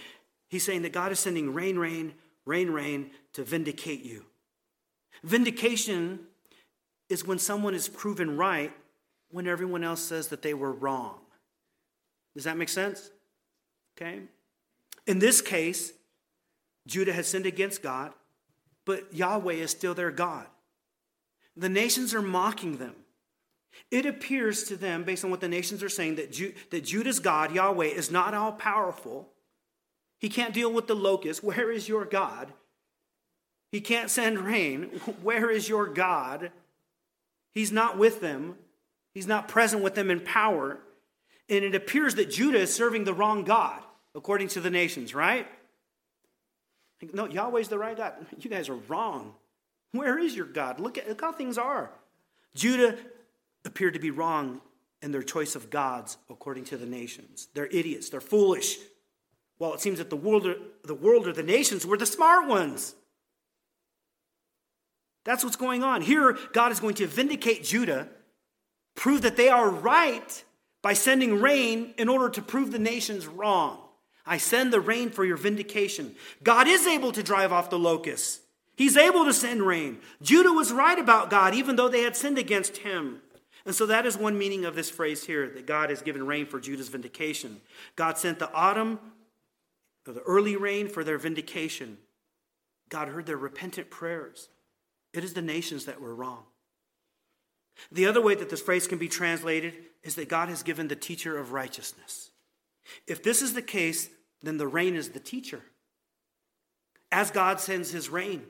He's saying that God is sending rain, rain rain, rain, to vindicate you. Vindication is when someone is proven right when everyone else says that they were wrong. Does that make sense? Okay. In this case, Judah has sinned against God, but Yahweh is still their God. The nations are mocking them. It appears to them, based on what the nations are saying, that, Ju- that Judah's God, Yahweh, is not all powerful. He can't deal with the locust. Where is your God? He can't send rain. Where is your God? He's not with them. He's not present with them in power. And it appears that Judah is serving the wrong God, according to the nations, right? No, Yahweh's the right God. You guys are wrong. Where is your God? Look at look how things are. Judah appeared to be wrong in their choice of gods according to the nations. They're idiots, they're foolish. While it seems that the world, the world or the nations were the smart ones. That's what's going on. Here, God is going to vindicate Judah, prove that they are right by sending rain in order to prove the nations wrong. I send the rain for your vindication. God is able to drive off the locusts. He's able to send rain. Judah was right about God, even though they had sinned against him. And so that is one meaning of this phrase here that God has given rain for Judah's vindication. God sent the autumn, or the early rain for their vindication. God heard their repentant prayers. It is the nations that were wrong. The other way that this phrase can be translated is that God has given the teacher of righteousness. If this is the case, then the rain is the teacher. As God sends his rain,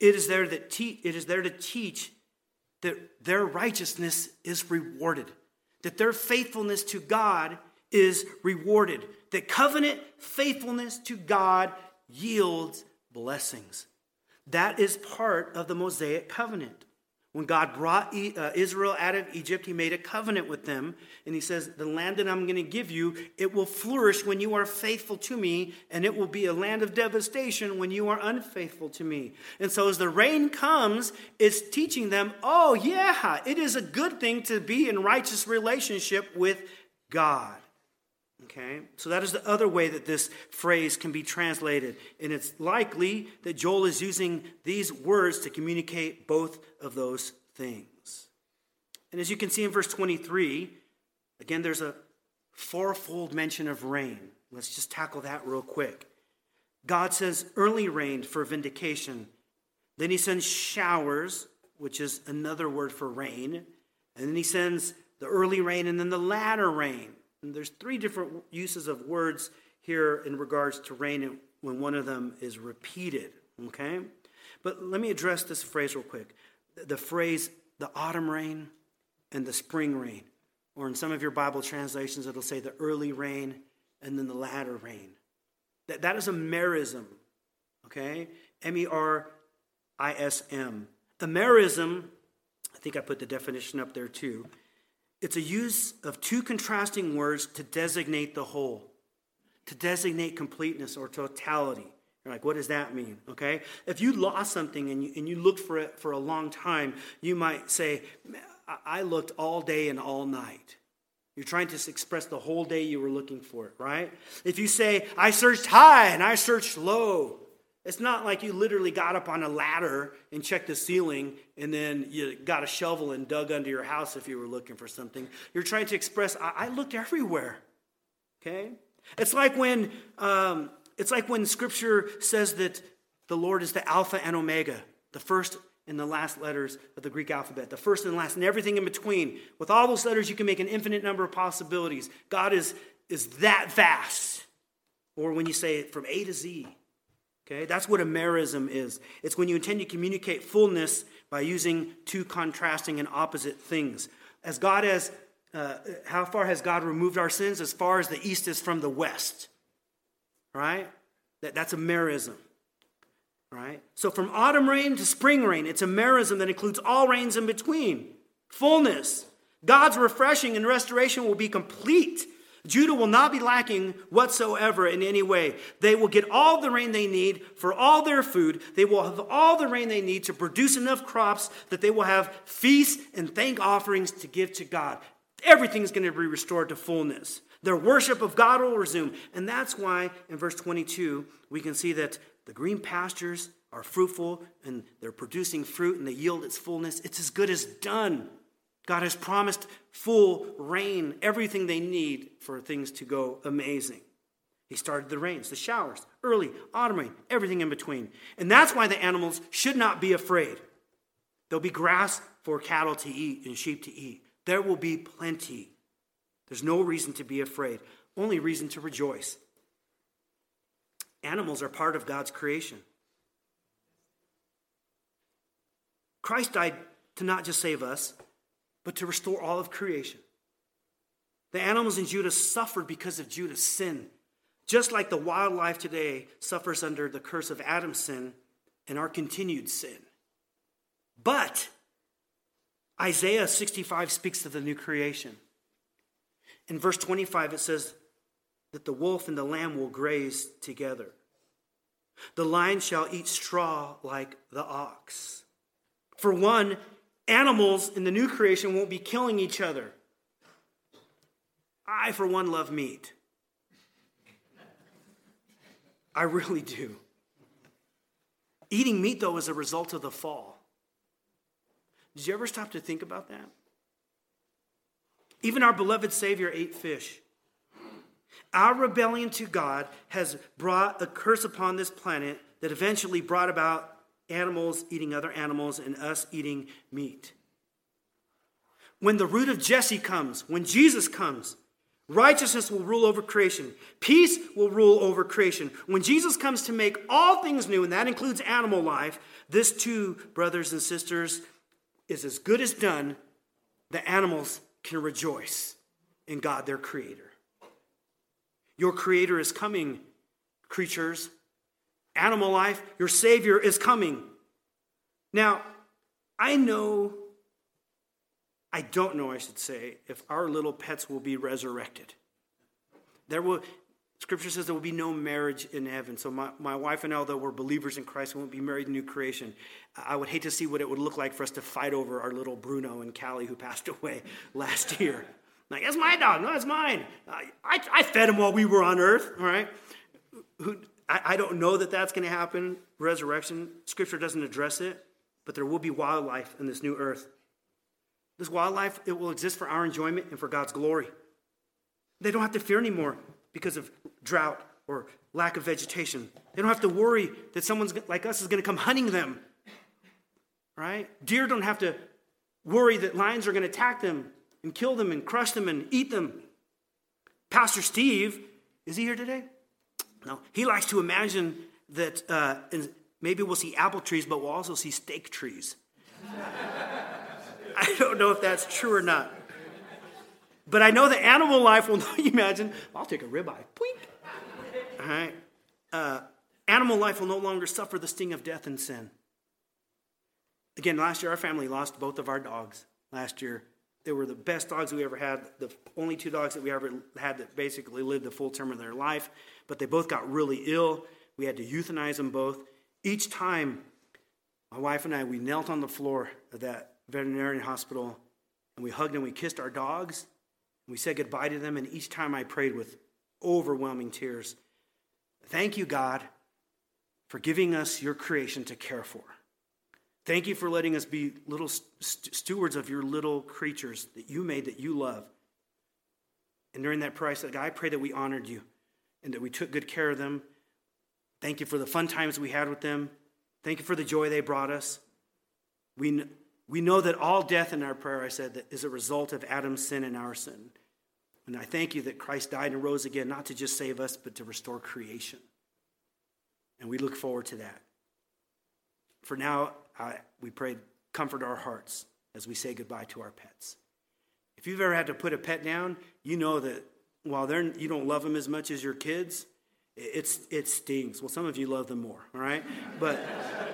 it is there, that te- it is there to teach that their righteousness is rewarded, that their faithfulness to God is rewarded, that covenant faithfulness to God yields blessings. That is part of the Mosaic covenant. When God brought uh, Israel out of Egypt, he made a covenant with them. And he says, The land that I'm going to give you, it will flourish when you are faithful to me, and it will be a land of devastation when you are unfaithful to me. And so as the rain comes, it's teaching them, oh, yeah, it is a good thing to be in righteous relationship with God. Okay? So that is the other way that this phrase can be translated. And it's likely that Joel is using these words to communicate both of those things. And as you can see in verse 23, again, there's a fourfold mention of rain. Let's just tackle that real quick. God says early rain for vindication. Then he sends showers, which is another word for rain. And then he sends the early rain and then the latter rain. And there's three different uses of words here in regards to rain when one of them is repeated, okay? But let me address this phrase real quick. The phrase, the autumn rain and the spring rain. Or in some of your Bible translations, it'll say the early rain and then the latter rain. That, that is a merism, okay? M E R I S M. The merism, I think I put the definition up there too, it's a use of two contrasting words to designate the whole, to designate completeness or totality. You're like, what does that mean? Okay? If you lost something and you, and you looked for it for a long time, you might say, I looked all day and all night. You're trying to express the whole day you were looking for it, right? If you say, I searched high and I searched low, it's not like you literally got up on a ladder and checked the ceiling and then you got a shovel and dug under your house if you were looking for something. You're trying to express, I, I looked everywhere. Okay? It's like when um, it's like when Scripture says that the Lord is the Alpha and Omega, the first and the last letters of the Greek alphabet, the first and last, and everything in between. With all those letters, you can make an infinite number of possibilities. God is, is that vast. Or when you say it from A to Z, Okay, that's what a merism is. It's when you intend to communicate fullness by using two contrasting and opposite things. As God has, uh, how far has God removed our sins? As far as the east is from the west. Right? That, that's a merism. Right? So from autumn rain to spring rain, it's a merism that includes all rains in between. Fullness. God's refreshing and restoration will be complete Judah will not be lacking whatsoever in any way. They will get all the rain they need for all their food. They will have all the rain they need to produce enough crops that they will have feasts and thank offerings to give to God. Everything's going to be restored to fullness. Their worship of God will resume. And that's why in verse 22, we can see that the green pastures are fruitful and they're producing fruit and they yield its fullness. It's as good as done. God has promised full rain, everything they need for things to go amazing. He started the rains, the showers, early, autumn rain, everything in between. And that's why the animals should not be afraid. There'll be grass for cattle to eat and sheep to eat. There will be plenty. There's no reason to be afraid, only reason to rejoice. Animals are part of God's creation. Christ died to not just save us, but to restore all of creation. The animals in Judah suffered because of Judah's sin, just like the wildlife today suffers under the curse of Adam's sin and our continued sin. But Isaiah 65 speaks of the new creation. In verse 25, it says that the wolf and the lamb will graze together. The lion shall eat straw like the ox. For one, animals in the new creation won't be killing each other. I, for one, love meat. I really do. Eating meat, though, is a result of the fall. Did you ever stop to think about that? Even our beloved Savior ate fish. Our rebellion to God has brought a curse upon this planet that eventually brought about animals eating other animals and us eating meat. When the root of Jesse comes, when Jesus comes, righteousness will rule over creation, peace will rule over creation. When Jesus comes to make all things new, and that includes animal life, this too, brothers and sisters, is as good as done. The animals can rejoice in God, their creator. Your creator is coming, creatures. Animal life, your savior is coming. Now, I know, I don't know, I should say, if our little pets will be resurrected. There will, Scripture says there will be no marriage in heaven. So my, my wife and I, although we're believers in Christ, we won't be married in new creation. I would hate to see what it would look like for us to fight over our little Bruno and Callie who passed away last year. Like, that's my dog. No, that's mine. I, I fed him while we were on earth, all right? Who, I, I don't know that that's going to happen, resurrection. Scripture doesn't address it, but there will be wildlife in this new earth. This wildlife, it will exist for our enjoyment and for God's glory. They don't have to fear anymore because of drought or lack of vegetation. They don't have to worry that someone like us is going to come hunting them. Right? Deer don't have to worry that lions are going to attack them and kill them and crush them and eat them. Pastor Steve, is he here today? No. He likes to imagine that uh, maybe we'll see apple trees, but we'll also see steak trees. I don't know if that's true or not. But I know the animal life will not imagine, I'll take a ribeye. Poink. All right. Uh, animal life will no longer suffer the sting of death and sin. Again, last year our family lost both of our dogs. Last year, they were the best dogs we ever had. The only two dogs that we ever had that basically lived the full term of their life. But they both got really ill. We had to euthanize them both. Each time, my wife and I, we knelt on the floor of that veterinarian hospital and we hugged and we kissed our dogs. We said goodbye to them. And each time I prayed with overwhelming tears Thank you, God, for giving us your creation to care for. Thank you for letting us be little st- stewards of your little creatures that you made, that you love. And during that God, I pray that we honored you and that we took good care of them. Thank you for the fun times we had with them. Thank you for the joy they brought us. We, we know that all death in our prayer, I said, that is a result of Adam's sin and our sin. And I thank you that Christ died and rose again, not to just save us, but to restore creation. And we look forward to that. For now, We pray, comfort our hearts as we say goodbye to our pets. If you've ever had to put a pet down, you know that while they're, you don't love them as much as your kids, it's, it stings. Well, some of you love them more, all right? But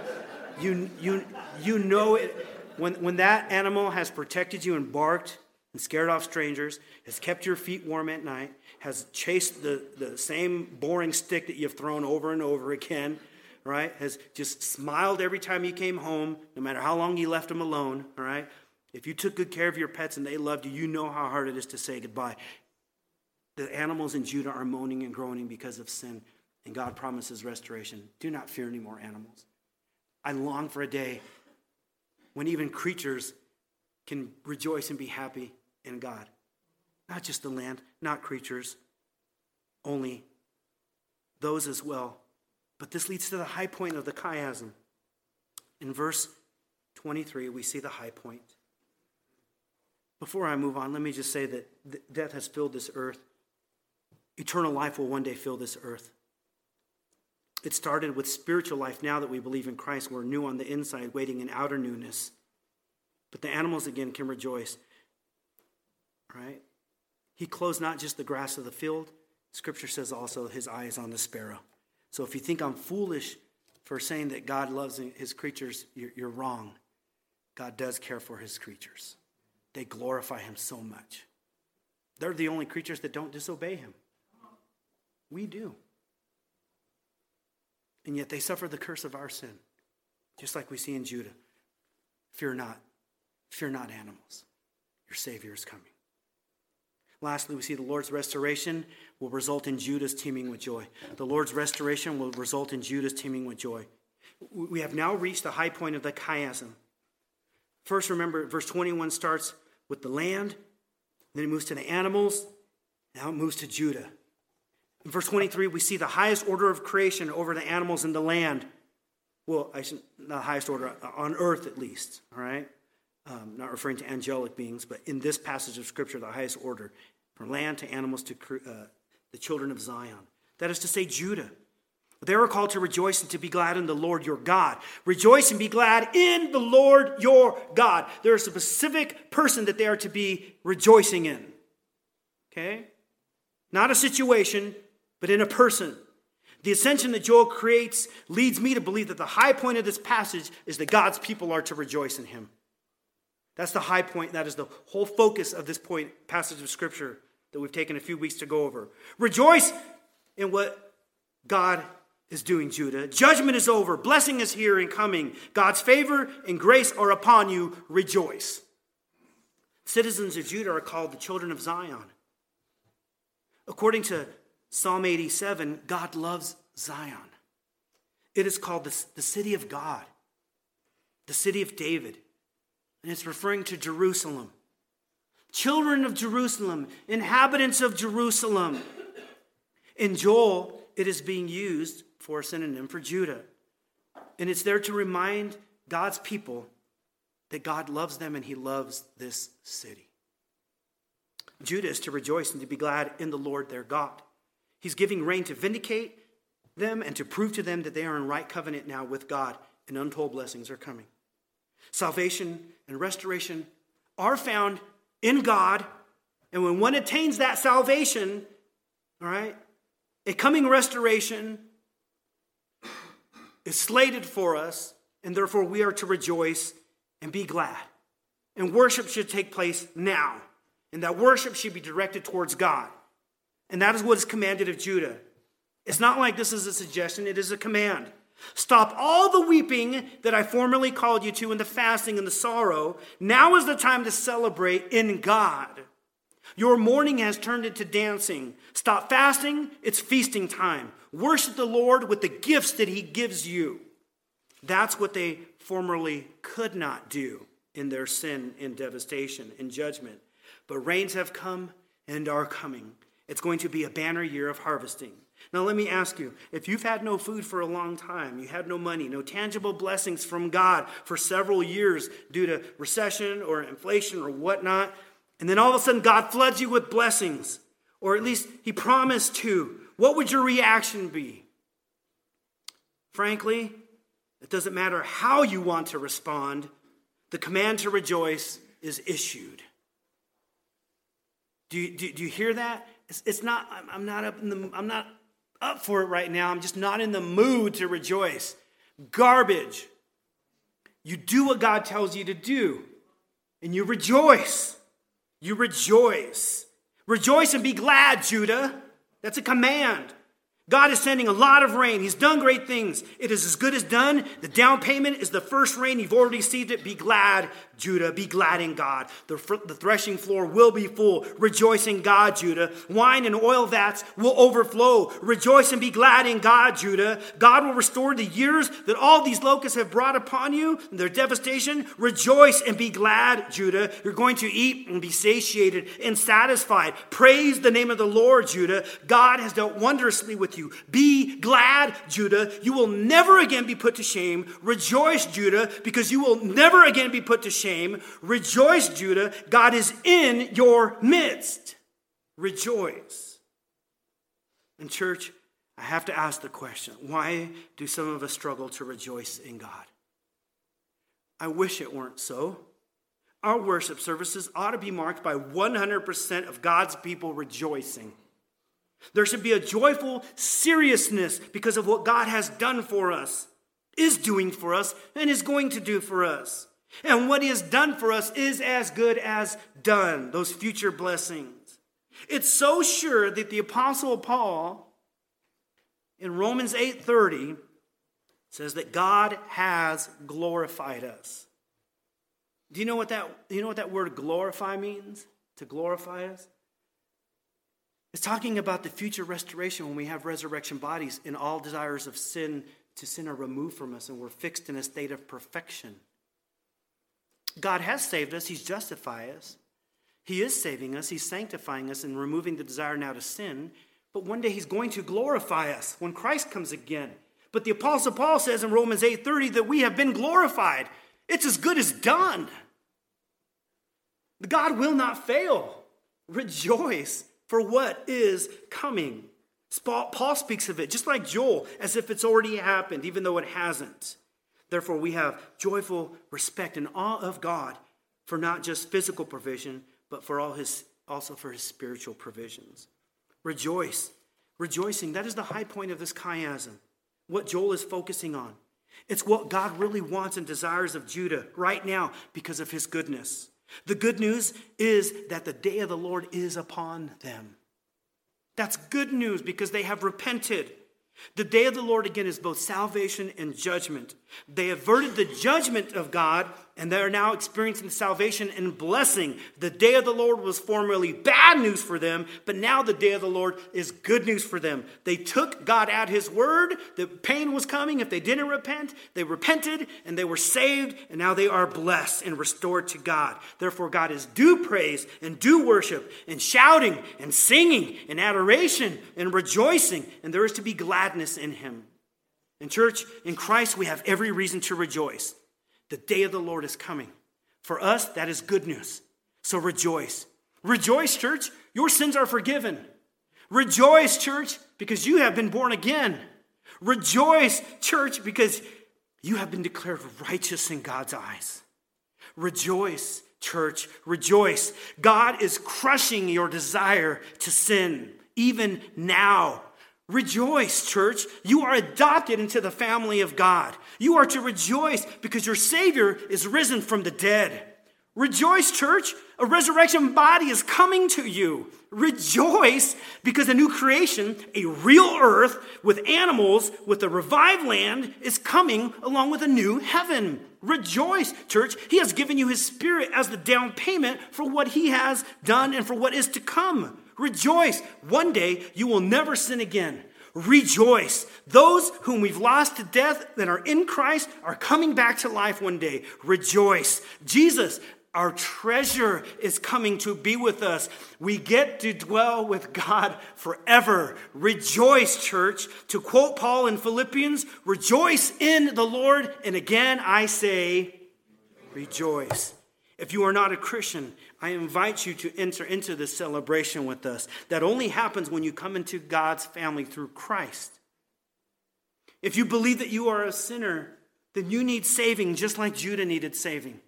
you, you, you know it. When, when that animal has protected you and barked and scared off strangers, has kept your feet warm at night, has chased the, the same boring stick that you've thrown over and over again, right? Has just smiled every time you came home, no matter how long you left them alone, all right? If you took good care of your pets and they loved you, you know how hard it is to say goodbye. The animals in Judah are moaning and groaning because of sin, and God promises restoration. Do not fear any more animals. I long for a day when even creatures can rejoice and be happy in God. Not just the land, not creatures, only those as well but this leads to the high point of the chiasm. In verse 23, we see the high point. Before I move on, let me just say that death has filled this earth. Eternal life will one day fill this earth. It started with spiritual life. Now that we believe in Christ, we're new on the inside, waiting in outer newness. But the animals again can rejoice. Right? He clothes not just the grass of the field, Scripture says also his eye is on the sparrow. So if you think I'm foolish for saying that God loves his creatures, you're, you're wrong. God does care for his creatures, they glorify him so much. They're the only creatures that don't disobey him. We do. And yet they suffer the curse of our sin, just like we see in Judah. Fear not. Fear not, animals. Your Savior is coming. Lastly, we see the Lord's restoration will result in Judah's teeming with joy. The Lord's restoration will result in Judah's teeming with joy. We have now reached the high point of the chiasm. First, remember, verse 21 starts with the land, then it moves to the animals, now it moves to Judah. In verse 23, we see the highest order of creation over the animals and the land. Well, I should, not the highest order, on earth at least, all right? Um, not referring to angelic beings, but in this passage of Scripture, the highest order from land to animals to uh, the children of Zion. That is to say, Judah. They are called to rejoice and to be glad in the Lord your God. Rejoice and be glad in the Lord your God. There is a specific person that they are to be rejoicing in. Okay? Not a situation, but in a person. The ascension that Joel creates leads me to believe that the high point of this passage is that God's people are to rejoice in him. That's the high point. That is the whole focus of this point passage of scripture that we've taken a few weeks to go over. Rejoice in what God is doing, Judah. Judgment is over. Blessing is here and coming. God's favor and grace are upon you. Rejoice. Citizens of Judah are called the children of Zion. According to Psalm 87, God loves Zion. It is called the, the city of God, the city of David. And it's referring to Jerusalem. Children of Jerusalem, inhabitants of Jerusalem. In Joel, it is being used for a synonym for Judah. And it's there to remind God's people that God loves them and he loves this city. Judah is to rejoice and to be glad in the Lord their God. He's giving rain to vindicate them and to prove to them that they are in right covenant now with God, and untold blessings are coming. Salvation and restoration are found in God, and when one attains that salvation, all right, a coming restoration is slated for us, and therefore we are to rejoice and be glad. And worship should take place now, and that worship should be directed towards God. And that is what is commanded of Judah. It's not like this is a suggestion, it is a command. Stop all the weeping that I formerly called you to, and the fasting and the sorrow. Now is the time to celebrate in God. Your mourning has turned into dancing. Stop fasting, it's feasting time. Worship the Lord with the gifts that He gives you. That's what they formerly could not do in their sin and devastation and judgment. But rains have come and are coming. It's going to be a banner year of harvesting. Now, let me ask you if you've had no food for a long time, you had no money, no tangible blessings from God for several years due to recession or inflation or whatnot, and then all of a sudden God floods you with blessings, or at least He promised to, what would your reaction be? Frankly, it doesn't matter how you want to respond, the command to rejoice is issued. Do you, do, do you hear that? It's, it's not, I'm not up in the, I'm not up for it right now. I'm just not in the mood to rejoice. Garbage. You do what God tells you to do, and you rejoice. You rejoice. Rejoice and be glad, Judah. That's a command. God is sending a lot of rain. He's done great things. It is as good as done. The down payment is the first rain. You've already received it. Be glad, Judah. Be glad in God. The, the threshing floor will be full. Rejoice in God, Judah. Wine and oil vats will overflow. Rejoice and be glad in God, Judah. God will restore the years that all these locusts have brought upon you, and their devastation. Rejoice and be glad, Judah. You're going to eat and be satiated and satisfied. Praise the name of the Lord, Judah. God has dealt wondrously with you you. Be glad, Judah. You will never again be put to shame. Rejoice, Judah, because you will never again be put to shame. Rejoice, Judah. God is in your midst. Rejoice. And, church, I have to ask the question why do some of us struggle to rejoice in God? I wish it weren't so. Our worship services ought to be marked by 100% of God's people rejoicing. There should be a joyful seriousness because of what God has done for us, is doing for us, and is going to do for us. And what He has done for us is as good as done, those future blessings. It's so sure that the Apostle Paul in Romans 8:30 says that God has glorified us. Do you know what that, you know what that word glorify means? To glorify us? It's talking about the future restoration when we have resurrection bodies and all desires of sin to sin are removed from us and we're fixed in a state of perfection. God has saved us, He's justified us. He is saving us, He's sanctifying us and removing the desire now to sin. But one day He's going to glorify us when Christ comes again. But the Apostle Paul says in Romans 8:30 that we have been glorified. It's as good as done. God will not fail. Rejoice for what is coming. Paul speaks of it, just like Joel, as if it's already happened, even though it hasn't. Therefore, we have joyful respect and awe of God for not just physical provision, but for all his, also for his spiritual provisions. Rejoice. Rejoicing, that is the high point of this chiasm, what Joel is focusing on. It's what God really wants and desires of Judah right now because of his goodness. The good news is that the day of the Lord is upon them. That's good news because they have repented. The day of the Lord again is both salvation and judgment. They averted the judgment of God and they are now experiencing salvation and blessing. The day of the Lord was formerly bad news for them, but now the day of the Lord is good news for them. They took God at his word. The pain was coming if they didn't repent. They repented and they were saved, and now they are blessed and restored to God. Therefore, God is due praise and due worship and shouting and singing and adoration and rejoicing, and there is to be gladness in him. In church, in Christ, we have every reason to rejoice. The day of the Lord is coming. For us, that is good news. So rejoice. Rejoice, church. Your sins are forgiven. Rejoice, church, because you have been born again. Rejoice, church, because you have been declared righteous in God's eyes. Rejoice, church. Rejoice. God is crushing your desire to sin, even now. Rejoice, church. You are adopted into the family of God. You are to rejoice because your Savior is risen from the dead. Rejoice, church. A resurrection body is coming to you. Rejoice because a new creation, a real earth with animals, with a revived land, is coming along with a new heaven. Rejoice, church. He has given you His Spirit as the down payment for what He has done and for what is to come. Rejoice. One day you will never sin again. Rejoice. Those whom we've lost to death that are in Christ are coming back to life one day. Rejoice. Jesus, our treasure, is coming to be with us. We get to dwell with God forever. Rejoice, church. To quote Paul in Philippians, rejoice in the Lord. And again, I say, rejoice. If you are not a Christian, I invite you to enter into this celebration with us. That only happens when you come into God's family through Christ. If you believe that you are a sinner, then you need saving just like Judah needed saving.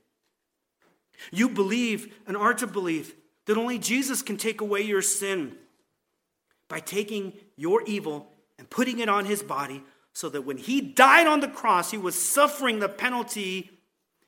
You believe and are to believe that only Jesus can take away your sin by taking your evil and putting it on his body so that when he died on the cross, he was suffering the penalty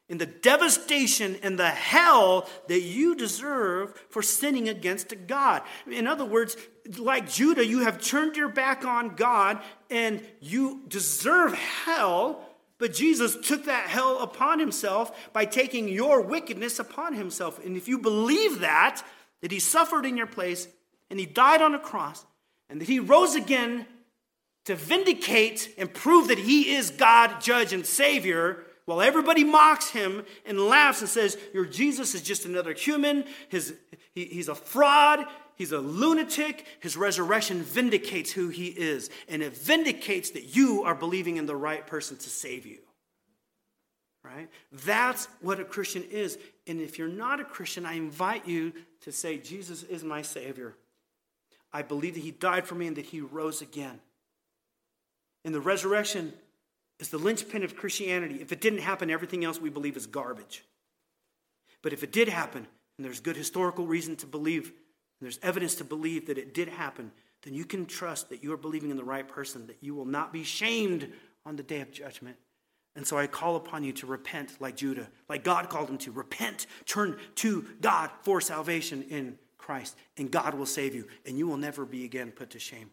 in the devastation and the hell that you deserve for sinning against God. In other words, like Judah, you have turned your back on God and you deserve hell, but Jesus took that hell upon himself by taking your wickedness upon himself. And if you believe that, that he suffered in your place and he died on a cross and that he rose again to vindicate and prove that he is God, judge, and Savior while everybody mocks him and laughs and says, Your Jesus is just another human, His, he, he's a fraud, He's a lunatic. His resurrection vindicates who he is, and it vindicates that you are believing in the right person to save you. Right? That's what a Christian is. And if you're not a Christian, I invite you to say, Jesus is my Savior. I believe that He died for me and that He rose again. And the resurrection is the linchpin of Christianity. If it didn't happen, everything else we believe is garbage. But if it did happen, and there's good historical reason to believe, and there's evidence to believe that it did happen, then you can trust that you are believing in the right person, that you will not be shamed on the day of judgment. And so I call upon you to repent like Judah, like God called him to. Repent, turn to God for salvation in Christ, and God will save you, and you will never be again put to shame.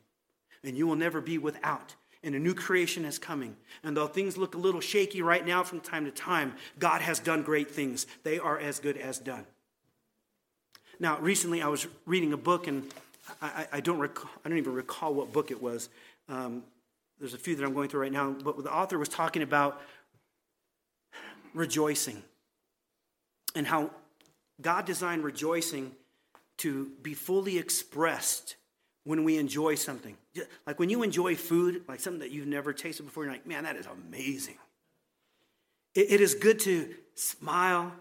And you will never be without. And a new creation is coming. And though things look a little shaky right now from time to time, God has done great things. They are as good as done. Now, recently I was reading a book, and I, I don't, recall, I don't even recall what book it was. Um, there's a few that I'm going through right now, but the author was talking about rejoicing and how God designed rejoicing to be fully expressed when we enjoy something. Like when you enjoy food, like something that you've never tasted before, you're like, man, that is amazing. it, it is good to smile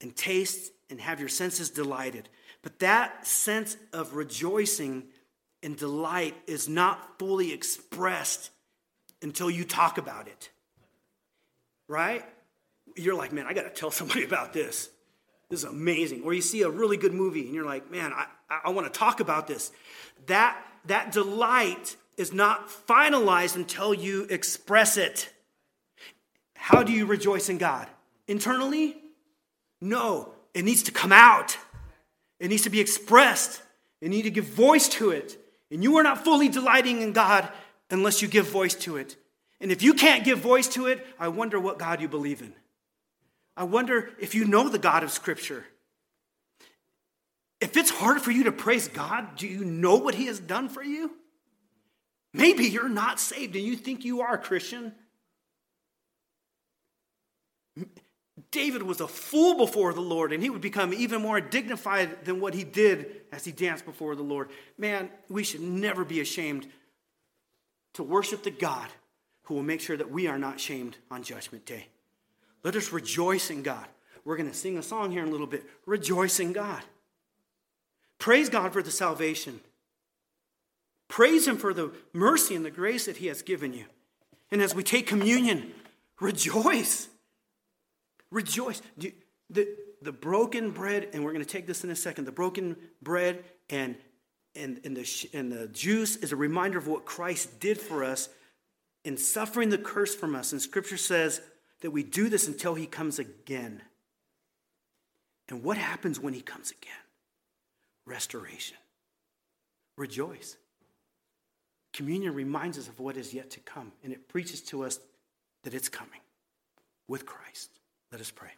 and taste and have your senses delighted. But that sense of rejoicing and delight is not fully expressed until you talk about it. Right? You're like, man, I got to tell somebody about this. This is amazing. Or you see a really good movie and you're like, man, I, I want to talk about this. That, that delight is not finalized until you express it. How do you rejoice in God? Internally? No, it needs to come out. It needs to be expressed. You need to give voice to it. And you are not fully delighting in God unless you give voice to it. And if you can't give voice to it, I wonder what God you believe in. I wonder if you know the God of Scripture. If it's hard for you to praise God, do you know what He has done for you? Maybe you're not saved and you think you are a Christian. David was a fool before the Lord, and he would become even more dignified than what he did as he danced before the Lord. Man, we should never be ashamed to worship the God who will make sure that we are not shamed on Judgment Day. Let us rejoice in God. We're going to sing a song here in a little bit. Rejoice in God. Praise God for the salvation. Praise Him for the mercy and the grace that He has given you. And as we take communion, rejoice. Rejoice. The, the broken bread, and we're going to take this in a second, the broken bread and and, and, the, and the juice is a reminder of what Christ did for us in suffering the curse from us. And scripture says that we do this until he comes again. And what happens when he comes again? Restoration. Rejoice. Communion reminds us of what is yet to come, and it preaches to us that it's coming with Christ. Let us pray.